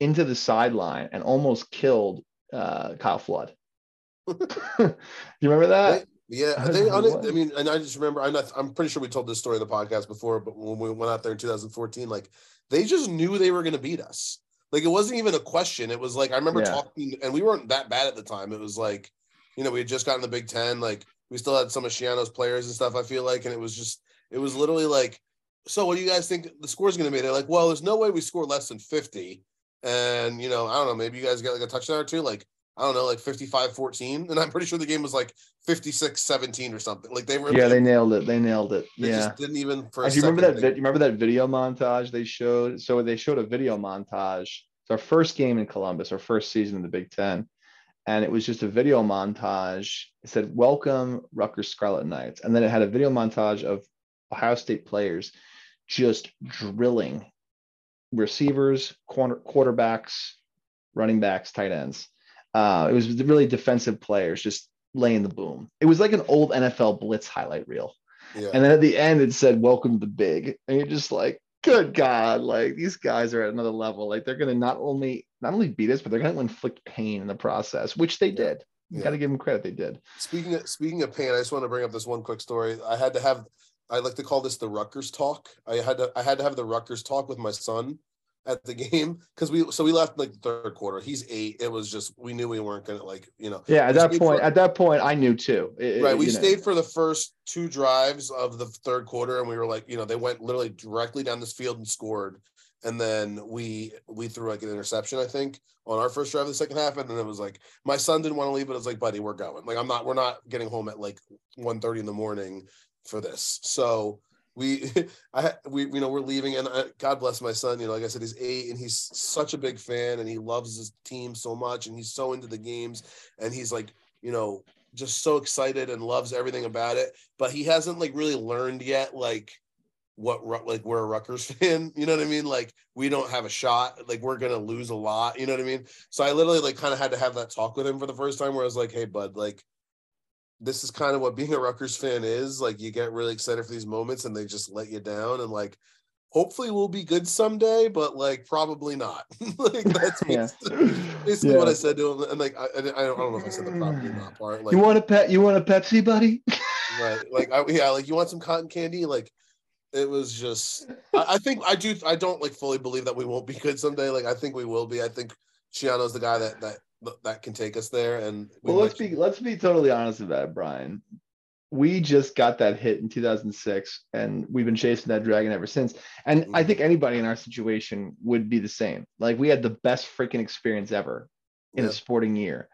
[SPEAKER 3] into the sideline and almost killed uh, Kyle Flood. you remember that?
[SPEAKER 2] They, yeah, they. I, I mean, and I just remember. I'm not. I'm pretty sure we told this story in the podcast before, but when we went out there in 2014, like they just knew they were going to beat us. Like it wasn't even a question. It was like I remember
[SPEAKER 3] Yeah.
[SPEAKER 2] talking, and we weren't that bad at the time. It was like, you know, we had just gotten the Big Ten. Like we still had some of Schiano's players and stuff. I feel like, and it was just, it was literally like, so what do you guys think the score's going to be? They're like, well, there's no way we score less than 50. And you know, I don't know, maybe you guys get like a touchdown or two, like I don't know, like 55-14. And I'm pretty sure the game was like 56-17 or something. Like they were
[SPEAKER 3] Yeah, they nailed it. They nailed it.
[SPEAKER 2] they
[SPEAKER 3] yeah.
[SPEAKER 2] just didn't even for
[SPEAKER 3] Do you remember that?
[SPEAKER 2] think-
[SPEAKER 3] You remember that video montage they showed? So they showed a video montage. It's our first game in Columbus, our first season in the Big Ten, and it was just a video montage. It said "Welcome Rutgers Scarlet Knights," and then it had a video montage of Ohio State players just drilling receivers, corner quarterbacks, running backs, tight ends. Uh, it was really defensive players just laying the boom. It was like an old NFL blitz highlight reel.
[SPEAKER 2] yeah.
[SPEAKER 3] And then at the end, it said, Welcome to the big. And you're just like, Good God, like these guys are at another level. Like they're gonna not only not only beat us, but they're gonna inflict pain in the process, which they did. You
[SPEAKER 2] Yeah.
[SPEAKER 3] gotta give them credit, they did.
[SPEAKER 2] Speaking of speaking of pain, I just want to bring up this one quick story. I had to have I like to call this the Rutgers talk. I had to I had to have the Rutgers talk with my son at the game because we so we left like the third quarter. He's eight. It was just we knew we weren't gonna like you know
[SPEAKER 3] Yeah, at that point,
[SPEAKER 2] for-
[SPEAKER 3] at that point, I knew too. It-
[SPEAKER 2] right. We
[SPEAKER 3] you know.
[SPEAKER 2] stayed for the first two drives of the third quarter, and we were like you know they went literally directly down this field and scored. And then we we threw like an interception, I think, on our first drive of the second half. And then it was like my son didn't want to leave, but it was like, buddy, we're going. Like I'm not, we're not getting home at like 1.30 in the morning for this. So we I we you know we're leaving and I, God bless my son you know like I said he's eight and he's such a big fan and he loves his team so much and he's so into the games and he's like you know just so excited and loves everything about it but he hasn't like really learned yet like what like we're a Rutgers fan you know what I mean? Like we don't have a shot like we're gonna lose a lot you know what I mean? So I literally like kind of had to have that talk with him for the first time where I was like hey bud like this is kind of what being a Rutgers fan is. Like you get really excited for these moments and they just let you down and like hopefully we'll be good someday, but like probably not. like that's
[SPEAKER 3] Yeah.
[SPEAKER 2] basically what I said to him. And like I, I don't I don't know if I said the probably not mm. part. Like
[SPEAKER 3] you want a pet? You want a Pepsi, buddy?
[SPEAKER 2] right. Like I, yeah, like you want some cotton candy? Like it was just I, I think I do I don't like fully believe that we won't be good someday. Like I think we will be. I think Schiano's the guy that that that can take us there and we
[SPEAKER 3] well, let's
[SPEAKER 2] might-
[SPEAKER 3] be let's be totally honest about it, Brian. We just got that hit in 2006, and we've been chasing that dragon ever since. And I think anybody in our situation would be the same. Like we had the best freaking experience ever in
[SPEAKER 2] Yeah.
[SPEAKER 3] a sporting year,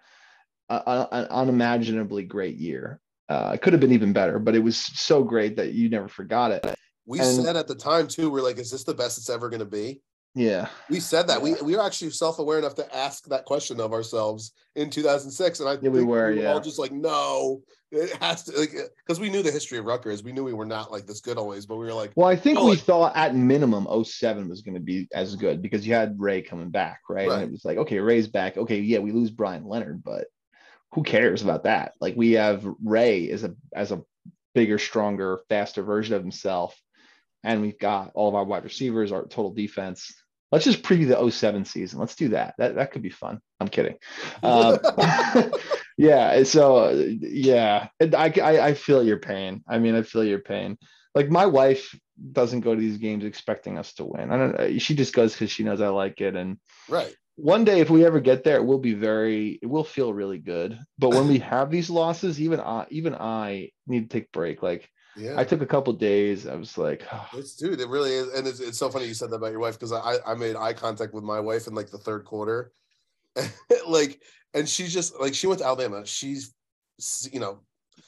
[SPEAKER 3] uh, an unimaginably great year. Uh, it could have been even better, but it was so great that you never forgot it.
[SPEAKER 2] we
[SPEAKER 3] and-
[SPEAKER 2] said at the time too, we're like, is this the best it's ever gonna be?
[SPEAKER 3] Yeah,
[SPEAKER 2] We said that. We we were actually self-aware enough to ask that question of ourselves in 2006, and I
[SPEAKER 3] Yeah, we
[SPEAKER 2] think
[SPEAKER 3] were,
[SPEAKER 2] all just like, no, it has to, like, because we knew the history of Rutgers. We knew we were not like this good always, but we were like,
[SPEAKER 3] Well, I think
[SPEAKER 2] Oh,
[SPEAKER 3] we
[SPEAKER 2] like-
[SPEAKER 3] thought at minimum 07 was going to be as good because you had Ray coming back, right?
[SPEAKER 2] Right.
[SPEAKER 3] And it was like, okay, Ray's back. Okay, yeah, we lose Brian Leonard, but who cares about that? Like we have Ray as a as a bigger, stronger, faster version of himself, and we've got all of our wide receivers, our total defense. Let's just preview the 07 season. Let's do that. That that could be fun. I'm kidding. Um, yeah. So yeah, I, I I feel your pain. I mean, I feel your pain. Like my wife doesn't go to these games expecting us to win. I don't. She just goes because she knows I like it. And
[SPEAKER 2] right,
[SPEAKER 3] one day, if we ever get there, it will be very. It will feel really good. But when we have these losses, even I, even I need to take a break. Like
[SPEAKER 2] yeah.
[SPEAKER 3] I took a couple days. I was like,
[SPEAKER 2] It's dude, it really is, and it's, it's so funny you said that about your wife because I I made eye contact with my wife in like the third quarter, like, and she's just like she went to Alabama. She's, you know,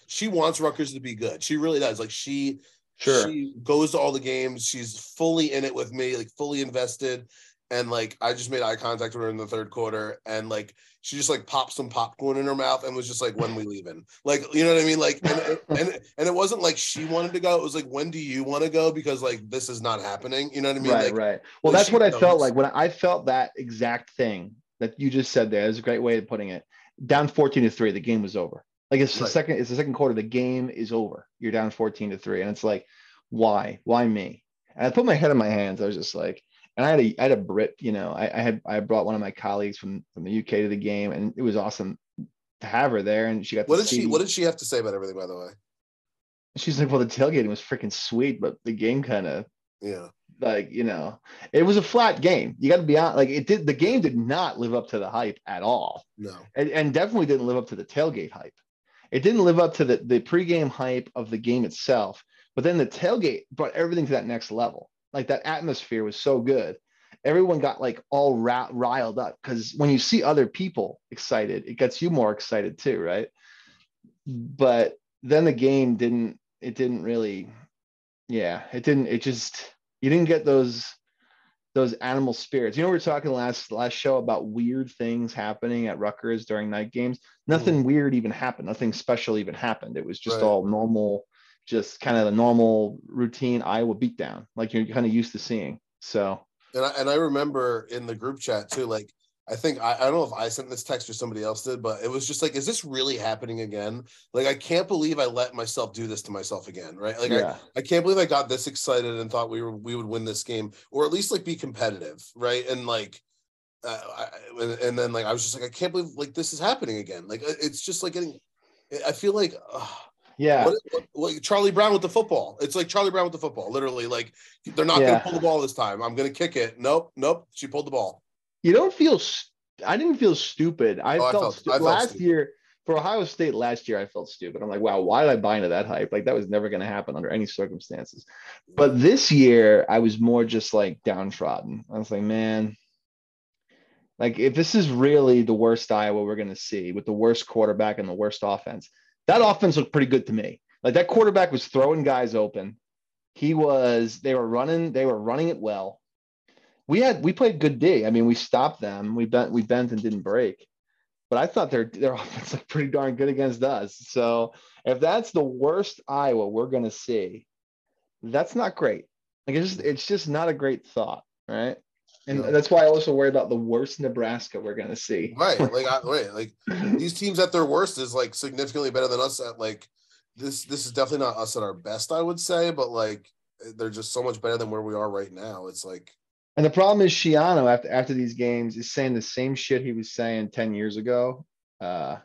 [SPEAKER 2] she wants Rutgers to be good. She really does. Like she,
[SPEAKER 3] sure.
[SPEAKER 2] she goes to all the games. She's fully in it with me, like fully invested. And like I just made eye contact with her in the third quarter, and like she just like popped some popcorn in her mouth and was just like, "When we leaving?" Like you know what I mean? Like and and and it wasn't like she wanted to go. It was like, "When do you want to go?" Because like this is not happening. You know what I mean?
[SPEAKER 3] right,
[SPEAKER 2] like
[SPEAKER 3] right. Well, that's what I felt like when I felt that exact thing that you just said there. That's a great way of putting it. Down 14 to 3, the game was over. Like it's the second, it's the second quarter, the game is over. You're down 14 to 3. And it's like, why? Why me? And I put my head in my hands. I was just like, and I had a I had a Brit, you know, I, I had I brought one of my colleagues from from the UK to the game, and it was awesome to have her there. And she got
[SPEAKER 2] what
[SPEAKER 3] to
[SPEAKER 2] did
[SPEAKER 3] see
[SPEAKER 2] she what did she have to say about everything? By the way,
[SPEAKER 3] she's like, well, the tailgating was freaking sweet, but the game kind of
[SPEAKER 2] yeah,
[SPEAKER 3] like you know, it was a flat game. You got to be honest. Like it did. The game did not live up to the hype at all.
[SPEAKER 2] No,
[SPEAKER 3] and, and definitely didn't live up to the tailgate hype. It didn't live up to the the pregame hype of the game itself. But then the tailgate brought everything to that next level. Like that atmosphere was so good. Everyone got like all riled up because when you see other people excited, it gets you more excited too, right? But then the game didn't. It didn't really. Yeah, it didn't. It just you didn't get those those animal spirits. You know, we were talking last last show about weird things happening at Rutgers during night games. Nothing mm. weird even happened. Nothing special even happened. It was just right. all normal, just kind of the normal routine Iowa beatdown, like you're kind of used to seeing. So,
[SPEAKER 2] and I, and I remember in the group chat too, like I think I, I don't know if I sent this text or somebody else did, but it was just like, is this really happening again? Like, I can't believe I let myself do this to myself again, right? Like, yeah. I, I can't believe I got this excited and thought we were we would win this game or at least like be competitive, right? And like, uh, I, and then like I was just like, I can't believe like this is happening again. Like, it's just like getting. I feel like. Uh,
[SPEAKER 3] yeah. What,
[SPEAKER 2] what, what, Charlie Brown with the football. It's like Charlie Brown with the football. Literally, like they're not yeah. going to pull the ball this time. I'm going to kick it. Nope, nope. She pulled the ball
[SPEAKER 3] you don't feel I didn't feel stupid. I, oh, felt, I felt, stu- I felt last stupid. year for Ohio State last year. I felt stupid. I'm like, wow, why did I buy into that hype? Like that was never going to happen under any circumstances. But this year, I was more just like downtrodden. I was like, man, like if this is really the worst Iowa we're going to see with the worst quarterback and the worst offense, that offense looked pretty good to me. Like that quarterback was throwing guys open. He was. They were running. They were running it well we had we played good D. I mean, we stopped them. We bent we bent and didn't break. But I thought their their offense looked pretty darn good against us. So if that's the worst Iowa we're gonna see, that's not great. Like it's just it's just not a great thought, right? And yeah. that's why I also worry about the worst Nebraska we're gonna see.
[SPEAKER 2] Right, like I, right, like these teams at their worst is like significantly better than us at like this. This is definitely not us at our best, I would say, but like they're just so much better than where we are right now. It's like
[SPEAKER 3] and the problem is Schiano after after these games is saying the same shit he was saying 10 years ago. Uh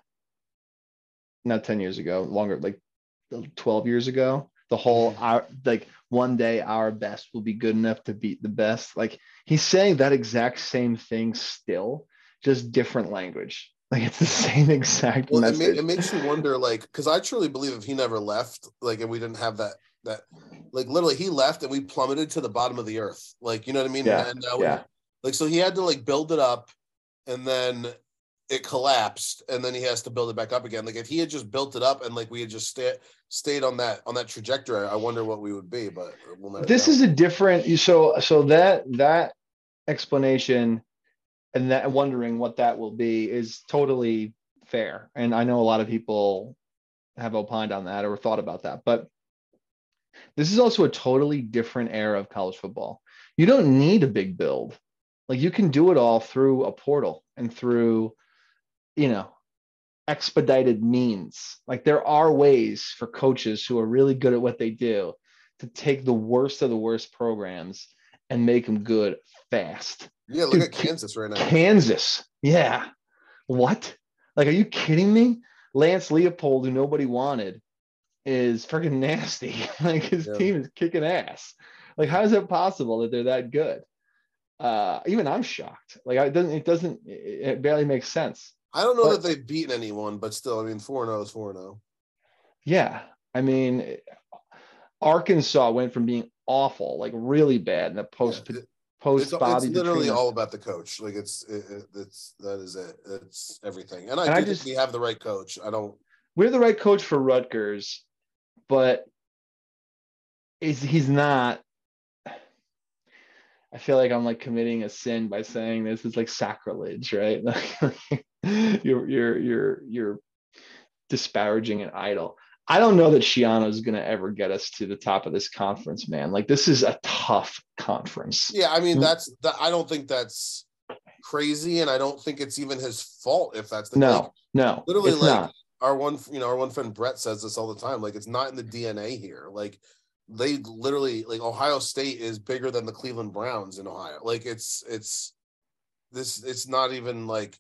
[SPEAKER 3] not 10 years ago, longer like 12 years ago. The whole mm-hmm. our like one day our best will be good enough to beat the best. Like he's saying that exact same thing still, just different language. Like it's the same exact well, message.
[SPEAKER 2] It, it makes you wonder, like, because I truly believe if he never left, like, and we didn't have that that like literally he left and we plummeted to the bottom of the earth. Like, you know what I mean?
[SPEAKER 3] Yeah.
[SPEAKER 2] And
[SPEAKER 3] uh, yeah.
[SPEAKER 2] like so he had to like build it up and then it collapsed and then he has to build it back up again. Like if he had just built it up and like we had just stayed stayed on that on that trajectory, I wonder what we would be, but
[SPEAKER 3] we'll this know. is a different so so that that explanation and that wondering what that will be is totally fair. And I know a lot of people have opined on that or thought about that. But this is also a totally different era of college football. You don't need a big build. Like you can do it all through a portal and through, you know, expedited means. Like there are ways for coaches who are really good at what they do to take the worst of the worst programs and make them good fast.
[SPEAKER 2] Yeah, look Dude, at Kansas right now.
[SPEAKER 3] Kansas. Yeah. What? Like, are you kidding me? Lance Leipold, who nobody wanted, is freaking nasty. like his yeah. team is kicking ass. Like how is it possible that they're that good? Uh, even I'm shocked. Like it doesn't it doesn't it barely makes sense.
[SPEAKER 2] I don't know but, that they've beaten anyone, but still, I mean, four zero oh is four zero. Oh.
[SPEAKER 3] Yeah, I mean, Arkansas went from being awful, like really bad, in the post yeah, post
[SPEAKER 2] it's,
[SPEAKER 3] Bobby.
[SPEAKER 2] It's literally all about the coach. Like it's it, it's that is it. It's everything. And I, and I just we have the right coach. I don't.
[SPEAKER 3] We're the right coach for Rutgers but is he's not I feel like I'm like committing a sin by saying this is like sacrilege, right? you're you're you're you're disparaging an idol. I don't know that Schiano is going to ever get us to the top of this conference, man. Like this is a tough conference.
[SPEAKER 2] Yeah, I mean mm. that's that. I don't think that's crazy, and I don't think it's even his fault if that's the
[SPEAKER 3] no, case. no,
[SPEAKER 2] literally like not our one you know our one friend Brett says this all the time like it's not in the DNA here like they literally like Ohio State is bigger than the Cleveland Browns in Ohio like it's it's this it's not even like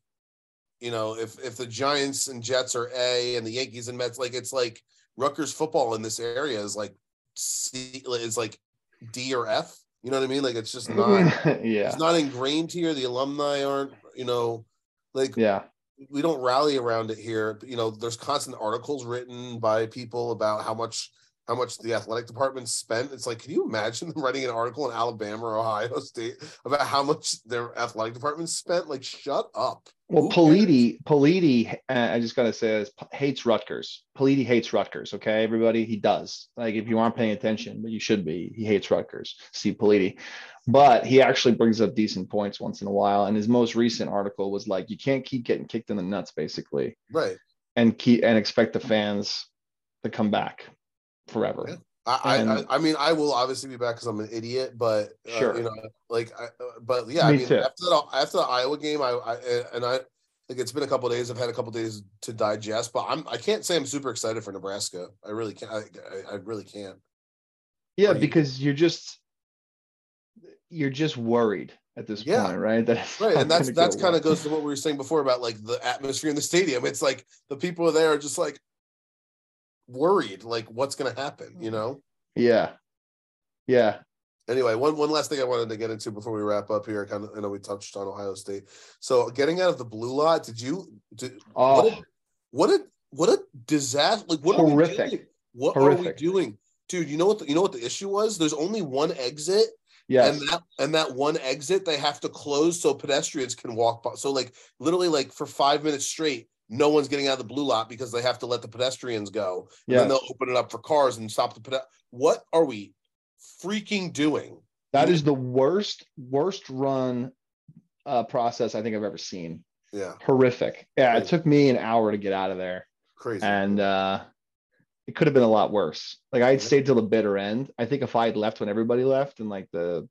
[SPEAKER 2] you know if if the Giants and Jets are A and the Yankees and Mets like it's like Rutgers football in this area is like C is like D or F You know what I mean? Like it's just not.
[SPEAKER 3] yeah.
[SPEAKER 2] It's not ingrained here. The alumni aren't. You know, like
[SPEAKER 3] Yeah.
[SPEAKER 2] we don't rally around it here. You know, there's constant articles written by people about how much how much the athletic department spent. It's like, can you imagine them writing an article in Alabama or Ohio State about how much their athletic department spent? Like, shut up.
[SPEAKER 3] Well, Politi, Politi, uh, I just gotta say this, hates Rutgers. Politi hates Rutgers. Okay, everybody, he does. Like, if you aren't paying attention, but you should be, he hates Rutgers. Steve Politi, but he actually brings up decent points once in a while. And his most recent article was like, you can't keep getting kicked in the nuts, basically,
[SPEAKER 2] Right.
[SPEAKER 3] and keep and expect the fans to come back forever.
[SPEAKER 2] Yeah. I, I,
[SPEAKER 3] And-
[SPEAKER 2] I I mean I will obviously be back because I'm an idiot, but uh,
[SPEAKER 3] Sure.
[SPEAKER 2] you know, like, I, but yeah, I mean,
[SPEAKER 3] too.
[SPEAKER 2] after the after the Iowa game, I, I and I like it's been a couple days. I've had a couple days to digest, but I'm I can't say I'm super excited for Nebraska. I really can't. I, I, really can't.
[SPEAKER 3] Yeah, because you're just you're just worried at this
[SPEAKER 2] Yeah.
[SPEAKER 3] point, right? That
[SPEAKER 2] Right, and that's that's kind of goes to what we were saying before about like the atmosphere in the stadium. It's like the people there are just like worried, like what's going to happen, you mm-hmm. know.
[SPEAKER 3] Yeah, yeah.
[SPEAKER 2] Anyway, one one last thing I wanted to get into before we wrap up here. Kind of, I know we touched on Ohio State. So getting out of the blue lot, did you? Did,
[SPEAKER 3] Oh,
[SPEAKER 2] what a what a what a disaster! Like what are we
[SPEAKER 3] Horrific.
[SPEAKER 2] doing? What are we doing, dude? You know what? The, you know what the issue was? There's only one exit,
[SPEAKER 3] yeah,
[SPEAKER 2] and that and that one exit they have to close so pedestrians can walk by. So like literally like for five minutes straight, no one's getting out of the blue lot because they have to let the pedestrians go. And then they'll open it up for cars and stop the What are we freaking doing?
[SPEAKER 3] That is the worst, worst run uh, process I think I've ever seen.
[SPEAKER 2] Yeah,
[SPEAKER 3] Horrific. Yeah, it took me an hour to get out of there,
[SPEAKER 2] crazy.
[SPEAKER 3] and uh, it could have been a lot worse. Like I had stayed till the bitter end. I think if I had left when everybody left in like the,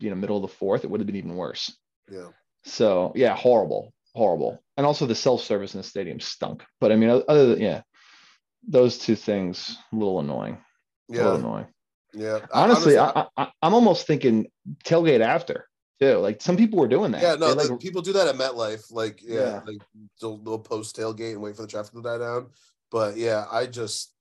[SPEAKER 3] you know, middle of the fourth, it would have been even worse.
[SPEAKER 2] yeah,
[SPEAKER 3] So yeah, horrible, horrible. And also the self service in the stadium stunk. But I mean, other than yeah, those two things a little annoying. A little
[SPEAKER 2] yeah,
[SPEAKER 3] annoying.
[SPEAKER 2] yeah.
[SPEAKER 3] Honestly, I, I, I'm almost thinking tailgate after too. Like some people were doing that.
[SPEAKER 2] yeah, no,
[SPEAKER 3] like,
[SPEAKER 2] people do that at MetLife. Like, yeah,
[SPEAKER 3] Yeah.
[SPEAKER 2] like they'll, they'll post tailgate and wait for the traffic to die down. But yeah, I just.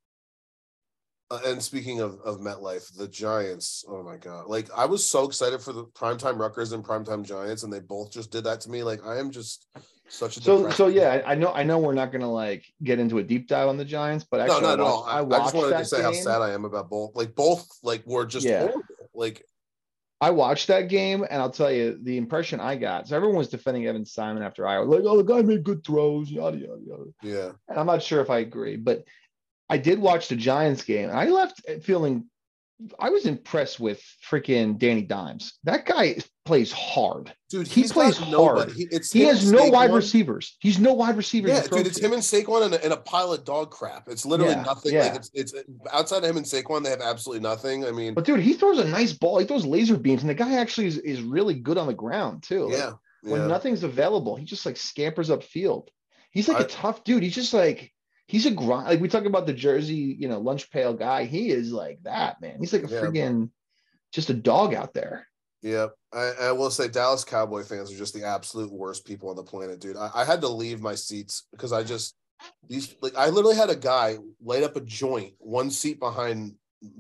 [SPEAKER 2] Uh, and speaking of, of MetLife, the Giants, oh my God. Like, I was so excited for the primetime Rutgers and primetime Giants, and they both just did that to me. Like, I am just such a.
[SPEAKER 3] so so yeah, I, know I know we're not gonna like get into a deep dive on the Giants, but
[SPEAKER 2] No,
[SPEAKER 3] actually,
[SPEAKER 2] not
[SPEAKER 3] I
[SPEAKER 2] at all.
[SPEAKER 3] watched,
[SPEAKER 2] I,
[SPEAKER 3] I
[SPEAKER 2] I
[SPEAKER 3] watched
[SPEAKER 2] just wanted
[SPEAKER 3] that
[SPEAKER 2] to say how sad I am about both. Like, both, like, were just
[SPEAKER 3] Yeah.
[SPEAKER 2] horrible. Like,
[SPEAKER 3] I watched that game, and I'll tell you the impression I got. So everyone was defending Evan Simon after Iowa, like, "Oh, the guy made good throws, yada yada yada."
[SPEAKER 2] yeah.
[SPEAKER 3] And I'm not sure if I agree, but I did watch the Giants game, and I left feeling I was impressed with freaking Danny Dimes. That guy plays hard.
[SPEAKER 2] Dude,
[SPEAKER 3] He plays
[SPEAKER 2] nobody.
[SPEAKER 3] hard.
[SPEAKER 2] He, it's
[SPEAKER 3] He
[SPEAKER 2] him
[SPEAKER 3] has no wide receivers. He's no wide receivers.
[SPEAKER 2] Yeah, dude, it's
[SPEAKER 3] to.
[SPEAKER 2] him and Saquon and a, and a pile of dog crap. It's literally
[SPEAKER 3] Yeah,
[SPEAKER 2] nothing.
[SPEAKER 3] yeah.
[SPEAKER 2] Like it's it's outside of him and Saquon, they have absolutely nothing. I mean,
[SPEAKER 3] But dude, he throws a nice ball. He throws laser beams, and the guy actually is, is really good on the ground too. Like,
[SPEAKER 2] yeah,
[SPEAKER 3] when nothing's available, he just like scampers up field. He's like a
[SPEAKER 2] I-
[SPEAKER 3] tough dude. He's just like he's a grind. Like we talk about the Jersey, you know, lunch pail guy. He is like that, man. He's like a
[SPEAKER 2] Yeah.
[SPEAKER 3] friggin' just a dog out there.
[SPEAKER 2] Yeah, I, I will say Dallas Cowboy fans are just the absolute worst people on the planet, dude. I, I had to leave my seats because I just these like I literally had a guy light up a joint one seat behind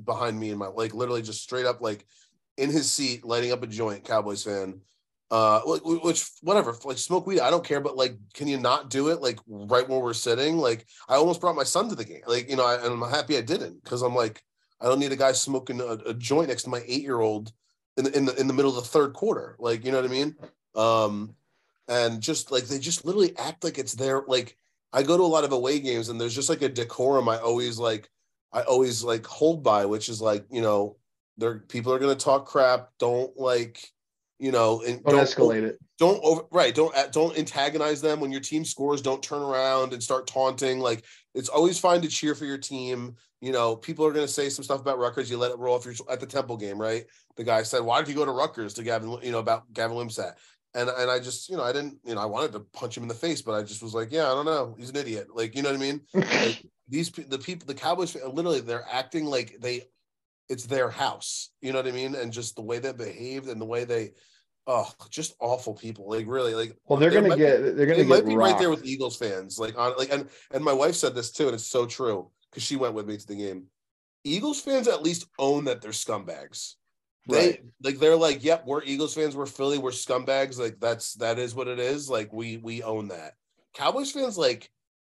[SPEAKER 2] behind me in my like literally just straight up like in his seat lighting up a joint. Cowboys fan, uh, wh- wh- which whatever, like smoke weed, I don't care, but like, can you not do it like right where we're sitting? Like, I almost brought my son to the game, like you know, I, and I'm happy I didn't because I'm like, I don't need a guy smoking a, a joint next to my eight year old in the, in the in the middle of the third quarter. Like, you know what I mean? Um, and just like they just literally act like it's their like I go to a lot of away games and there's just like a decorum I always like I always like hold by, which is like, you know, there people are gonna talk crap. Don't like, you know, and
[SPEAKER 3] Don't, escalate it.
[SPEAKER 2] don't over right don't uh, don't antagonize them. When your team scores don't turn around and start taunting. Like it's always fine to cheer for your team. You know people are going to say some stuff about Rutgers. You let it roll if you're at the Temple game right? The guy said why did you go to Rutgers to Gavin you know about Gavin Wimsatt? And and I just you know I didn't you know I wanted to punch him in the face but I just was like yeah I don't know. He's an idiot. Like you know what I mean? Like these the people the Cowboys literally they're acting like they it's their house you know what I mean and just the way they behaved and the way they oh just awful people like really like
[SPEAKER 3] well, they're
[SPEAKER 2] there
[SPEAKER 3] gonna
[SPEAKER 2] might be-
[SPEAKER 3] get they're gonna
[SPEAKER 2] it
[SPEAKER 3] get
[SPEAKER 2] might be right there with Eagles fans like on like and and my wife said this too and it's so true because she went with me to the game Eagles fans at least own that they're scumbags they
[SPEAKER 3] Right.
[SPEAKER 2] like they're like, yep, we're Eagles fans, we're Philly, we're scumbags. Like that's that is what it is. Like we we own that. Cowboys fans like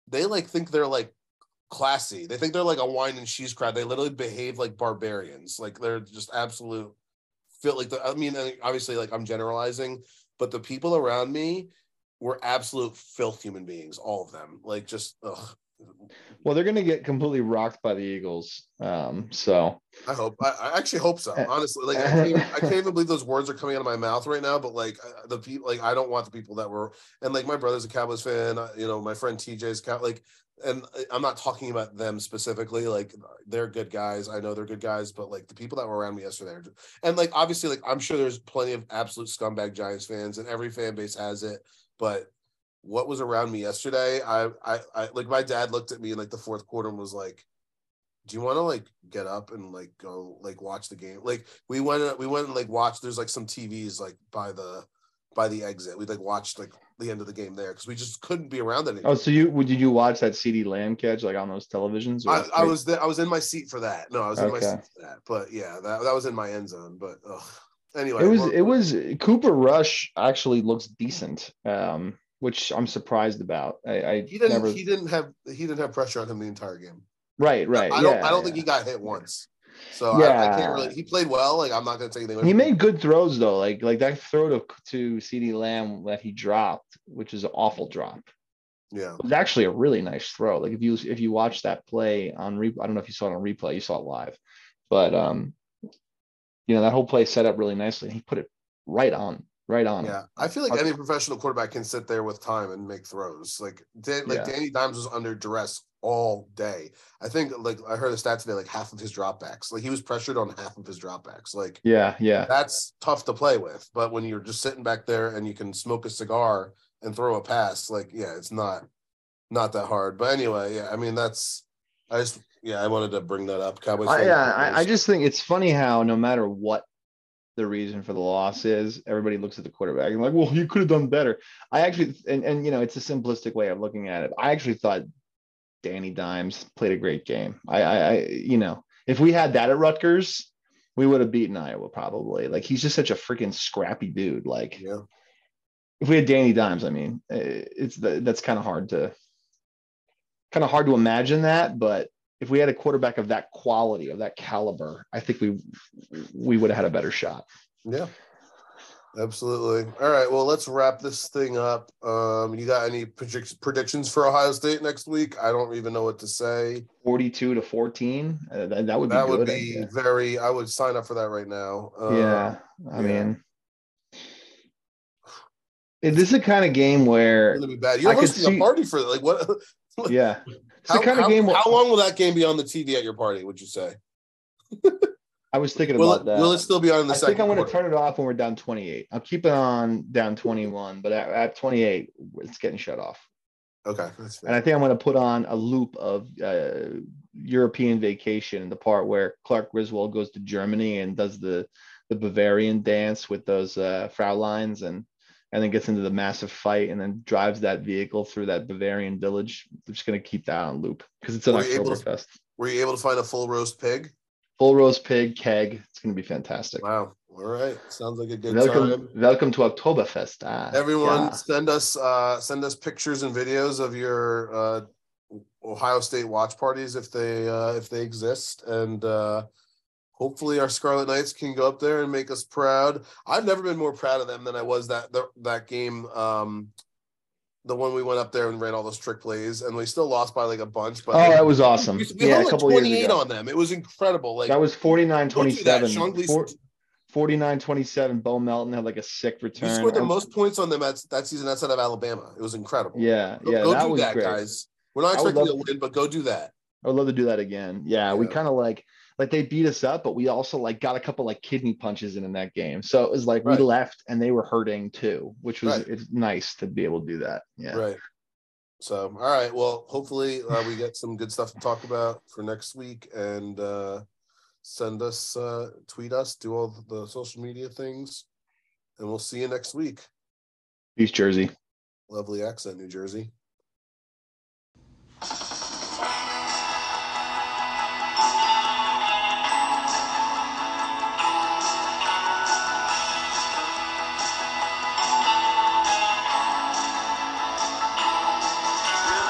[SPEAKER 2] they like think they're like classy. They think they're like a wine and cheese crowd. They literally behave like barbarians. Like they're just absolute feel like the I mean obviously like I'm generalizing, but the people around me were absolute filth human beings, all of them. Like just ugh.
[SPEAKER 3] Well, they're going to get completely rocked by the Eagles. Um, so
[SPEAKER 2] I hope. I, I actually hope so. Honestly, like I can't, even, I can't even believe those words are coming out of my mouth right now. But like the people, like I don't want the people that were, and like my brother's a Cowboys fan. uh, You know, my friend TJ's cow. Like, and uh, I'm not talking about them specifically. Like they're good guys. I know they're good guys. But like the people that were around me yesterday, and like obviously, like I'm sure there's plenty of absolute scumbag Giants fans, and every fan base has it. But what was around me yesterday, I, I, I like my dad looked at me in like the fourth quarter and was like, "Do you want to like get up and like go like watch the game?" Like we went, we went and like watched. There's like some TVs like by the by the exit. We like watched like the end of the game there because we just couldn't be around it.
[SPEAKER 3] Oh, so you would did you watch that CeeDee Lamb catch like on those televisions?
[SPEAKER 2] I, I was there. I was in my seat for that. No, I was in my seat for that. But yeah, that, that was in my end zone. But ugh. anyway,
[SPEAKER 3] It was
[SPEAKER 2] well,
[SPEAKER 3] it was Cooper Rush actually looks decent, um, which I'm surprised about. I, I
[SPEAKER 2] he didn't.
[SPEAKER 3] never
[SPEAKER 2] He didn't have. He didn't have pressure on him the entire game.
[SPEAKER 3] right right.
[SPEAKER 2] I don't.
[SPEAKER 3] yeah,
[SPEAKER 2] I don't think he got hit once. So I, I
[SPEAKER 3] Yeah.
[SPEAKER 2] can't really. He played well. Like I'm not going to take anything.
[SPEAKER 3] He made good throws though, like like that throw to to CeeDee Lamb that he dropped, which is an awful drop.
[SPEAKER 2] Yeah.
[SPEAKER 3] It was actually a really nice throw. Like if you if you watch that play on re, I don't know if you saw it on replay, you saw it live, but um, you know that whole play set up really nicely. He put it right on, right on.
[SPEAKER 2] Yeah, I feel like any professional quarterback can sit there with time and make throws. Like, Dan, like
[SPEAKER 3] Yeah.
[SPEAKER 2] Danny Dimes was under duress all day. I think, like I heard a stat today, like half of his dropbacks, like he was pressured on half of his dropbacks. Like
[SPEAKER 3] yeah, yeah.
[SPEAKER 2] that's tough to play with. But when you're just sitting back there and you can smoke a cigar and throw a pass, like yeah, it's not not that hard. But anyway, yeah, I mean that's I just yeah, I wanted to bring that up. Cowboys.
[SPEAKER 3] I, yeah, I, I just think it's funny how no matter what the reason for the loss is, everybody looks at the quarterback and like, well, you could have done better. I actually, and, and you know, it's a simplistic way of looking at it. I actually thought Danny Dimes played a great game. I, I, I you know, if we had that at Rutgers, we would have beaten Iowa probably. Like he's just such a freaking scrappy dude. Like
[SPEAKER 2] yeah.
[SPEAKER 3] if we had Danny Dimes, I mean, eh, it's the, that's kind of hard to kind of hard to imagine that, but if we had a quarterback of that quality, of that caliber, I think we we would have had a better shot.
[SPEAKER 2] Yeah. Absolutely. All right. Well, let's wrap this thing up. Um, you got any predict- predictions for Ohio State next week? I don't even know what to say.
[SPEAKER 3] 42 to 14. Uh, that, that would be
[SPEAKER 2] That
[SPEAKER 3] good.
[SPEAKER 2] would be
[SPEAKER 3] guess.
[SPEAKER 2] very. I would sign up for that right now. Uh,
[SPEAKER 3] yeah. I
[SPEAKER 2] yeah.
[SPEAKER 3] mean, this is a kind of game where,
[SPEAKER 2] It's gonna be bad. You're
[SPEAKER 3] I
[SPEAKER 2] hosting
[SPEAKER 3] see-
[SPEAKER 2] a party for like what?
[SPEAKER 3] yeah, it's
[SPEAKER 2] How,
[SPEAKER 3] the kind of game where
[SPEAKER 2] how long will that game be on the TV at your party? Would you say?
[SPEAKER 3] I was thinking
[SPEAKER 2] Will
[SPEAKER 3] about
[SPEAKER 2] it,
[SPEAKER 3] that.
[SPEAKER 2] will it still be on the
[SPEAKER 3] I
[SPEAKER 2] second?
[SPEAKER 3] think I'm going to turn it off when we're down 28. I'll keep it on down 21, but at, at 28, it's getting shut off.
[SPEAKER 2] Okay, that's fair.
[SPEAKER 3] And I think I'm going to put on a loop of uh, European vacation, the part where Clark Griswold goes to Germany and does the the Bavarian dance with those uh, Fräuleins and and then gets into the massive fight and then drives that vehicle through that Bavarian village. I'm just going to keep that on loop because it's an
[SPEAKER 2] Were you able to-
[SPEAKER 3] Oktoberfest.
[SPEAKER 2] Were you able to find a full roast pig?
[SPEAKER 3] Full roast pig keg. It's going to be fantastic.
[SPEAKER 2] Wow. All right. Sounds like a good
[SPEAKER 3] Welcome,
[SPEAKER 2] time.
[SPEAKER 3] welcome to Oktoberfest. Ah,
[SPEAKER 2] Everyone,
[SPEAKER 3] yeah.
[SPEAKER 2] send us uh, send us pictures and videos of your uh, Ohio State watch parties if they uh, if they exist, and uh, hopefully our Scarlet Knights can go up there and make us proud. I've never been more proud of them than I was that that, that game. Um, the one we went up there and ran all those trick plays, and we still lost by like a bunch. But
[SPEAKER 3] Oh, that was awesome.
[SPEAKER 2] we, we
[SPEAKER 3] Yeah,
[SPEAKER 2] held
[SPEAKER 3] a
[SPEAKER 2] like
[SPEAKER 3] couple years
[SPEAKER 2] 28
[SPEAKER 3] ago.
[SPEAKER 2] on them. It was incredible. Like
[SPEAKER 3] that was 49
[SPEAKER 2] don't do that.
[SPEAKER 3] 27.
[SPEAKER 2] Sean Gleeson-
[SPEAKER 3] Four- 49 27. Bo Melton had like a sick
[SPEAKER 2] we
[SPEAKER 3] return.
[SPEAKER 2] scored the most points on them at, that season outside of Alabama. It was incredible.
[SPEAKER 3] Yeah,
[SPEAKER 2] Go,
[SPEAKER 3] yeah,
[SPEAKER 2] go
[SPEAKER 3] that
[SPEAKER 2] do
[SPEAKER 3] was
[SPEAKER 2] that,
[SPEAKER 3] great.
[SPEAKER 2] guys. We're not expecting to win, but go do that.
[SPEAKER 3] I would love to do that again. Yeah, we kind of like like they beat us up, but we also like got a couple like kidney punches in in that game. So it was like
[SPEAKER 2] Right.
[SPEAKER 3] we left and they were hurting too, which was
[SPEAKER 2] Right.
[SPEAKER 3] it's nice to be able to do that. Yeah.
[SPEAKER 2] Right. So, all right. Well, hopefully uh, we get some good stuff to talk about for next week and uh, send us, uh, tweet us, do all the social media things, and we'll see you next week.
[SPEAKER 3] Peace, Jersey.
[SPEAKER 2] Lovely accent, New Jersey.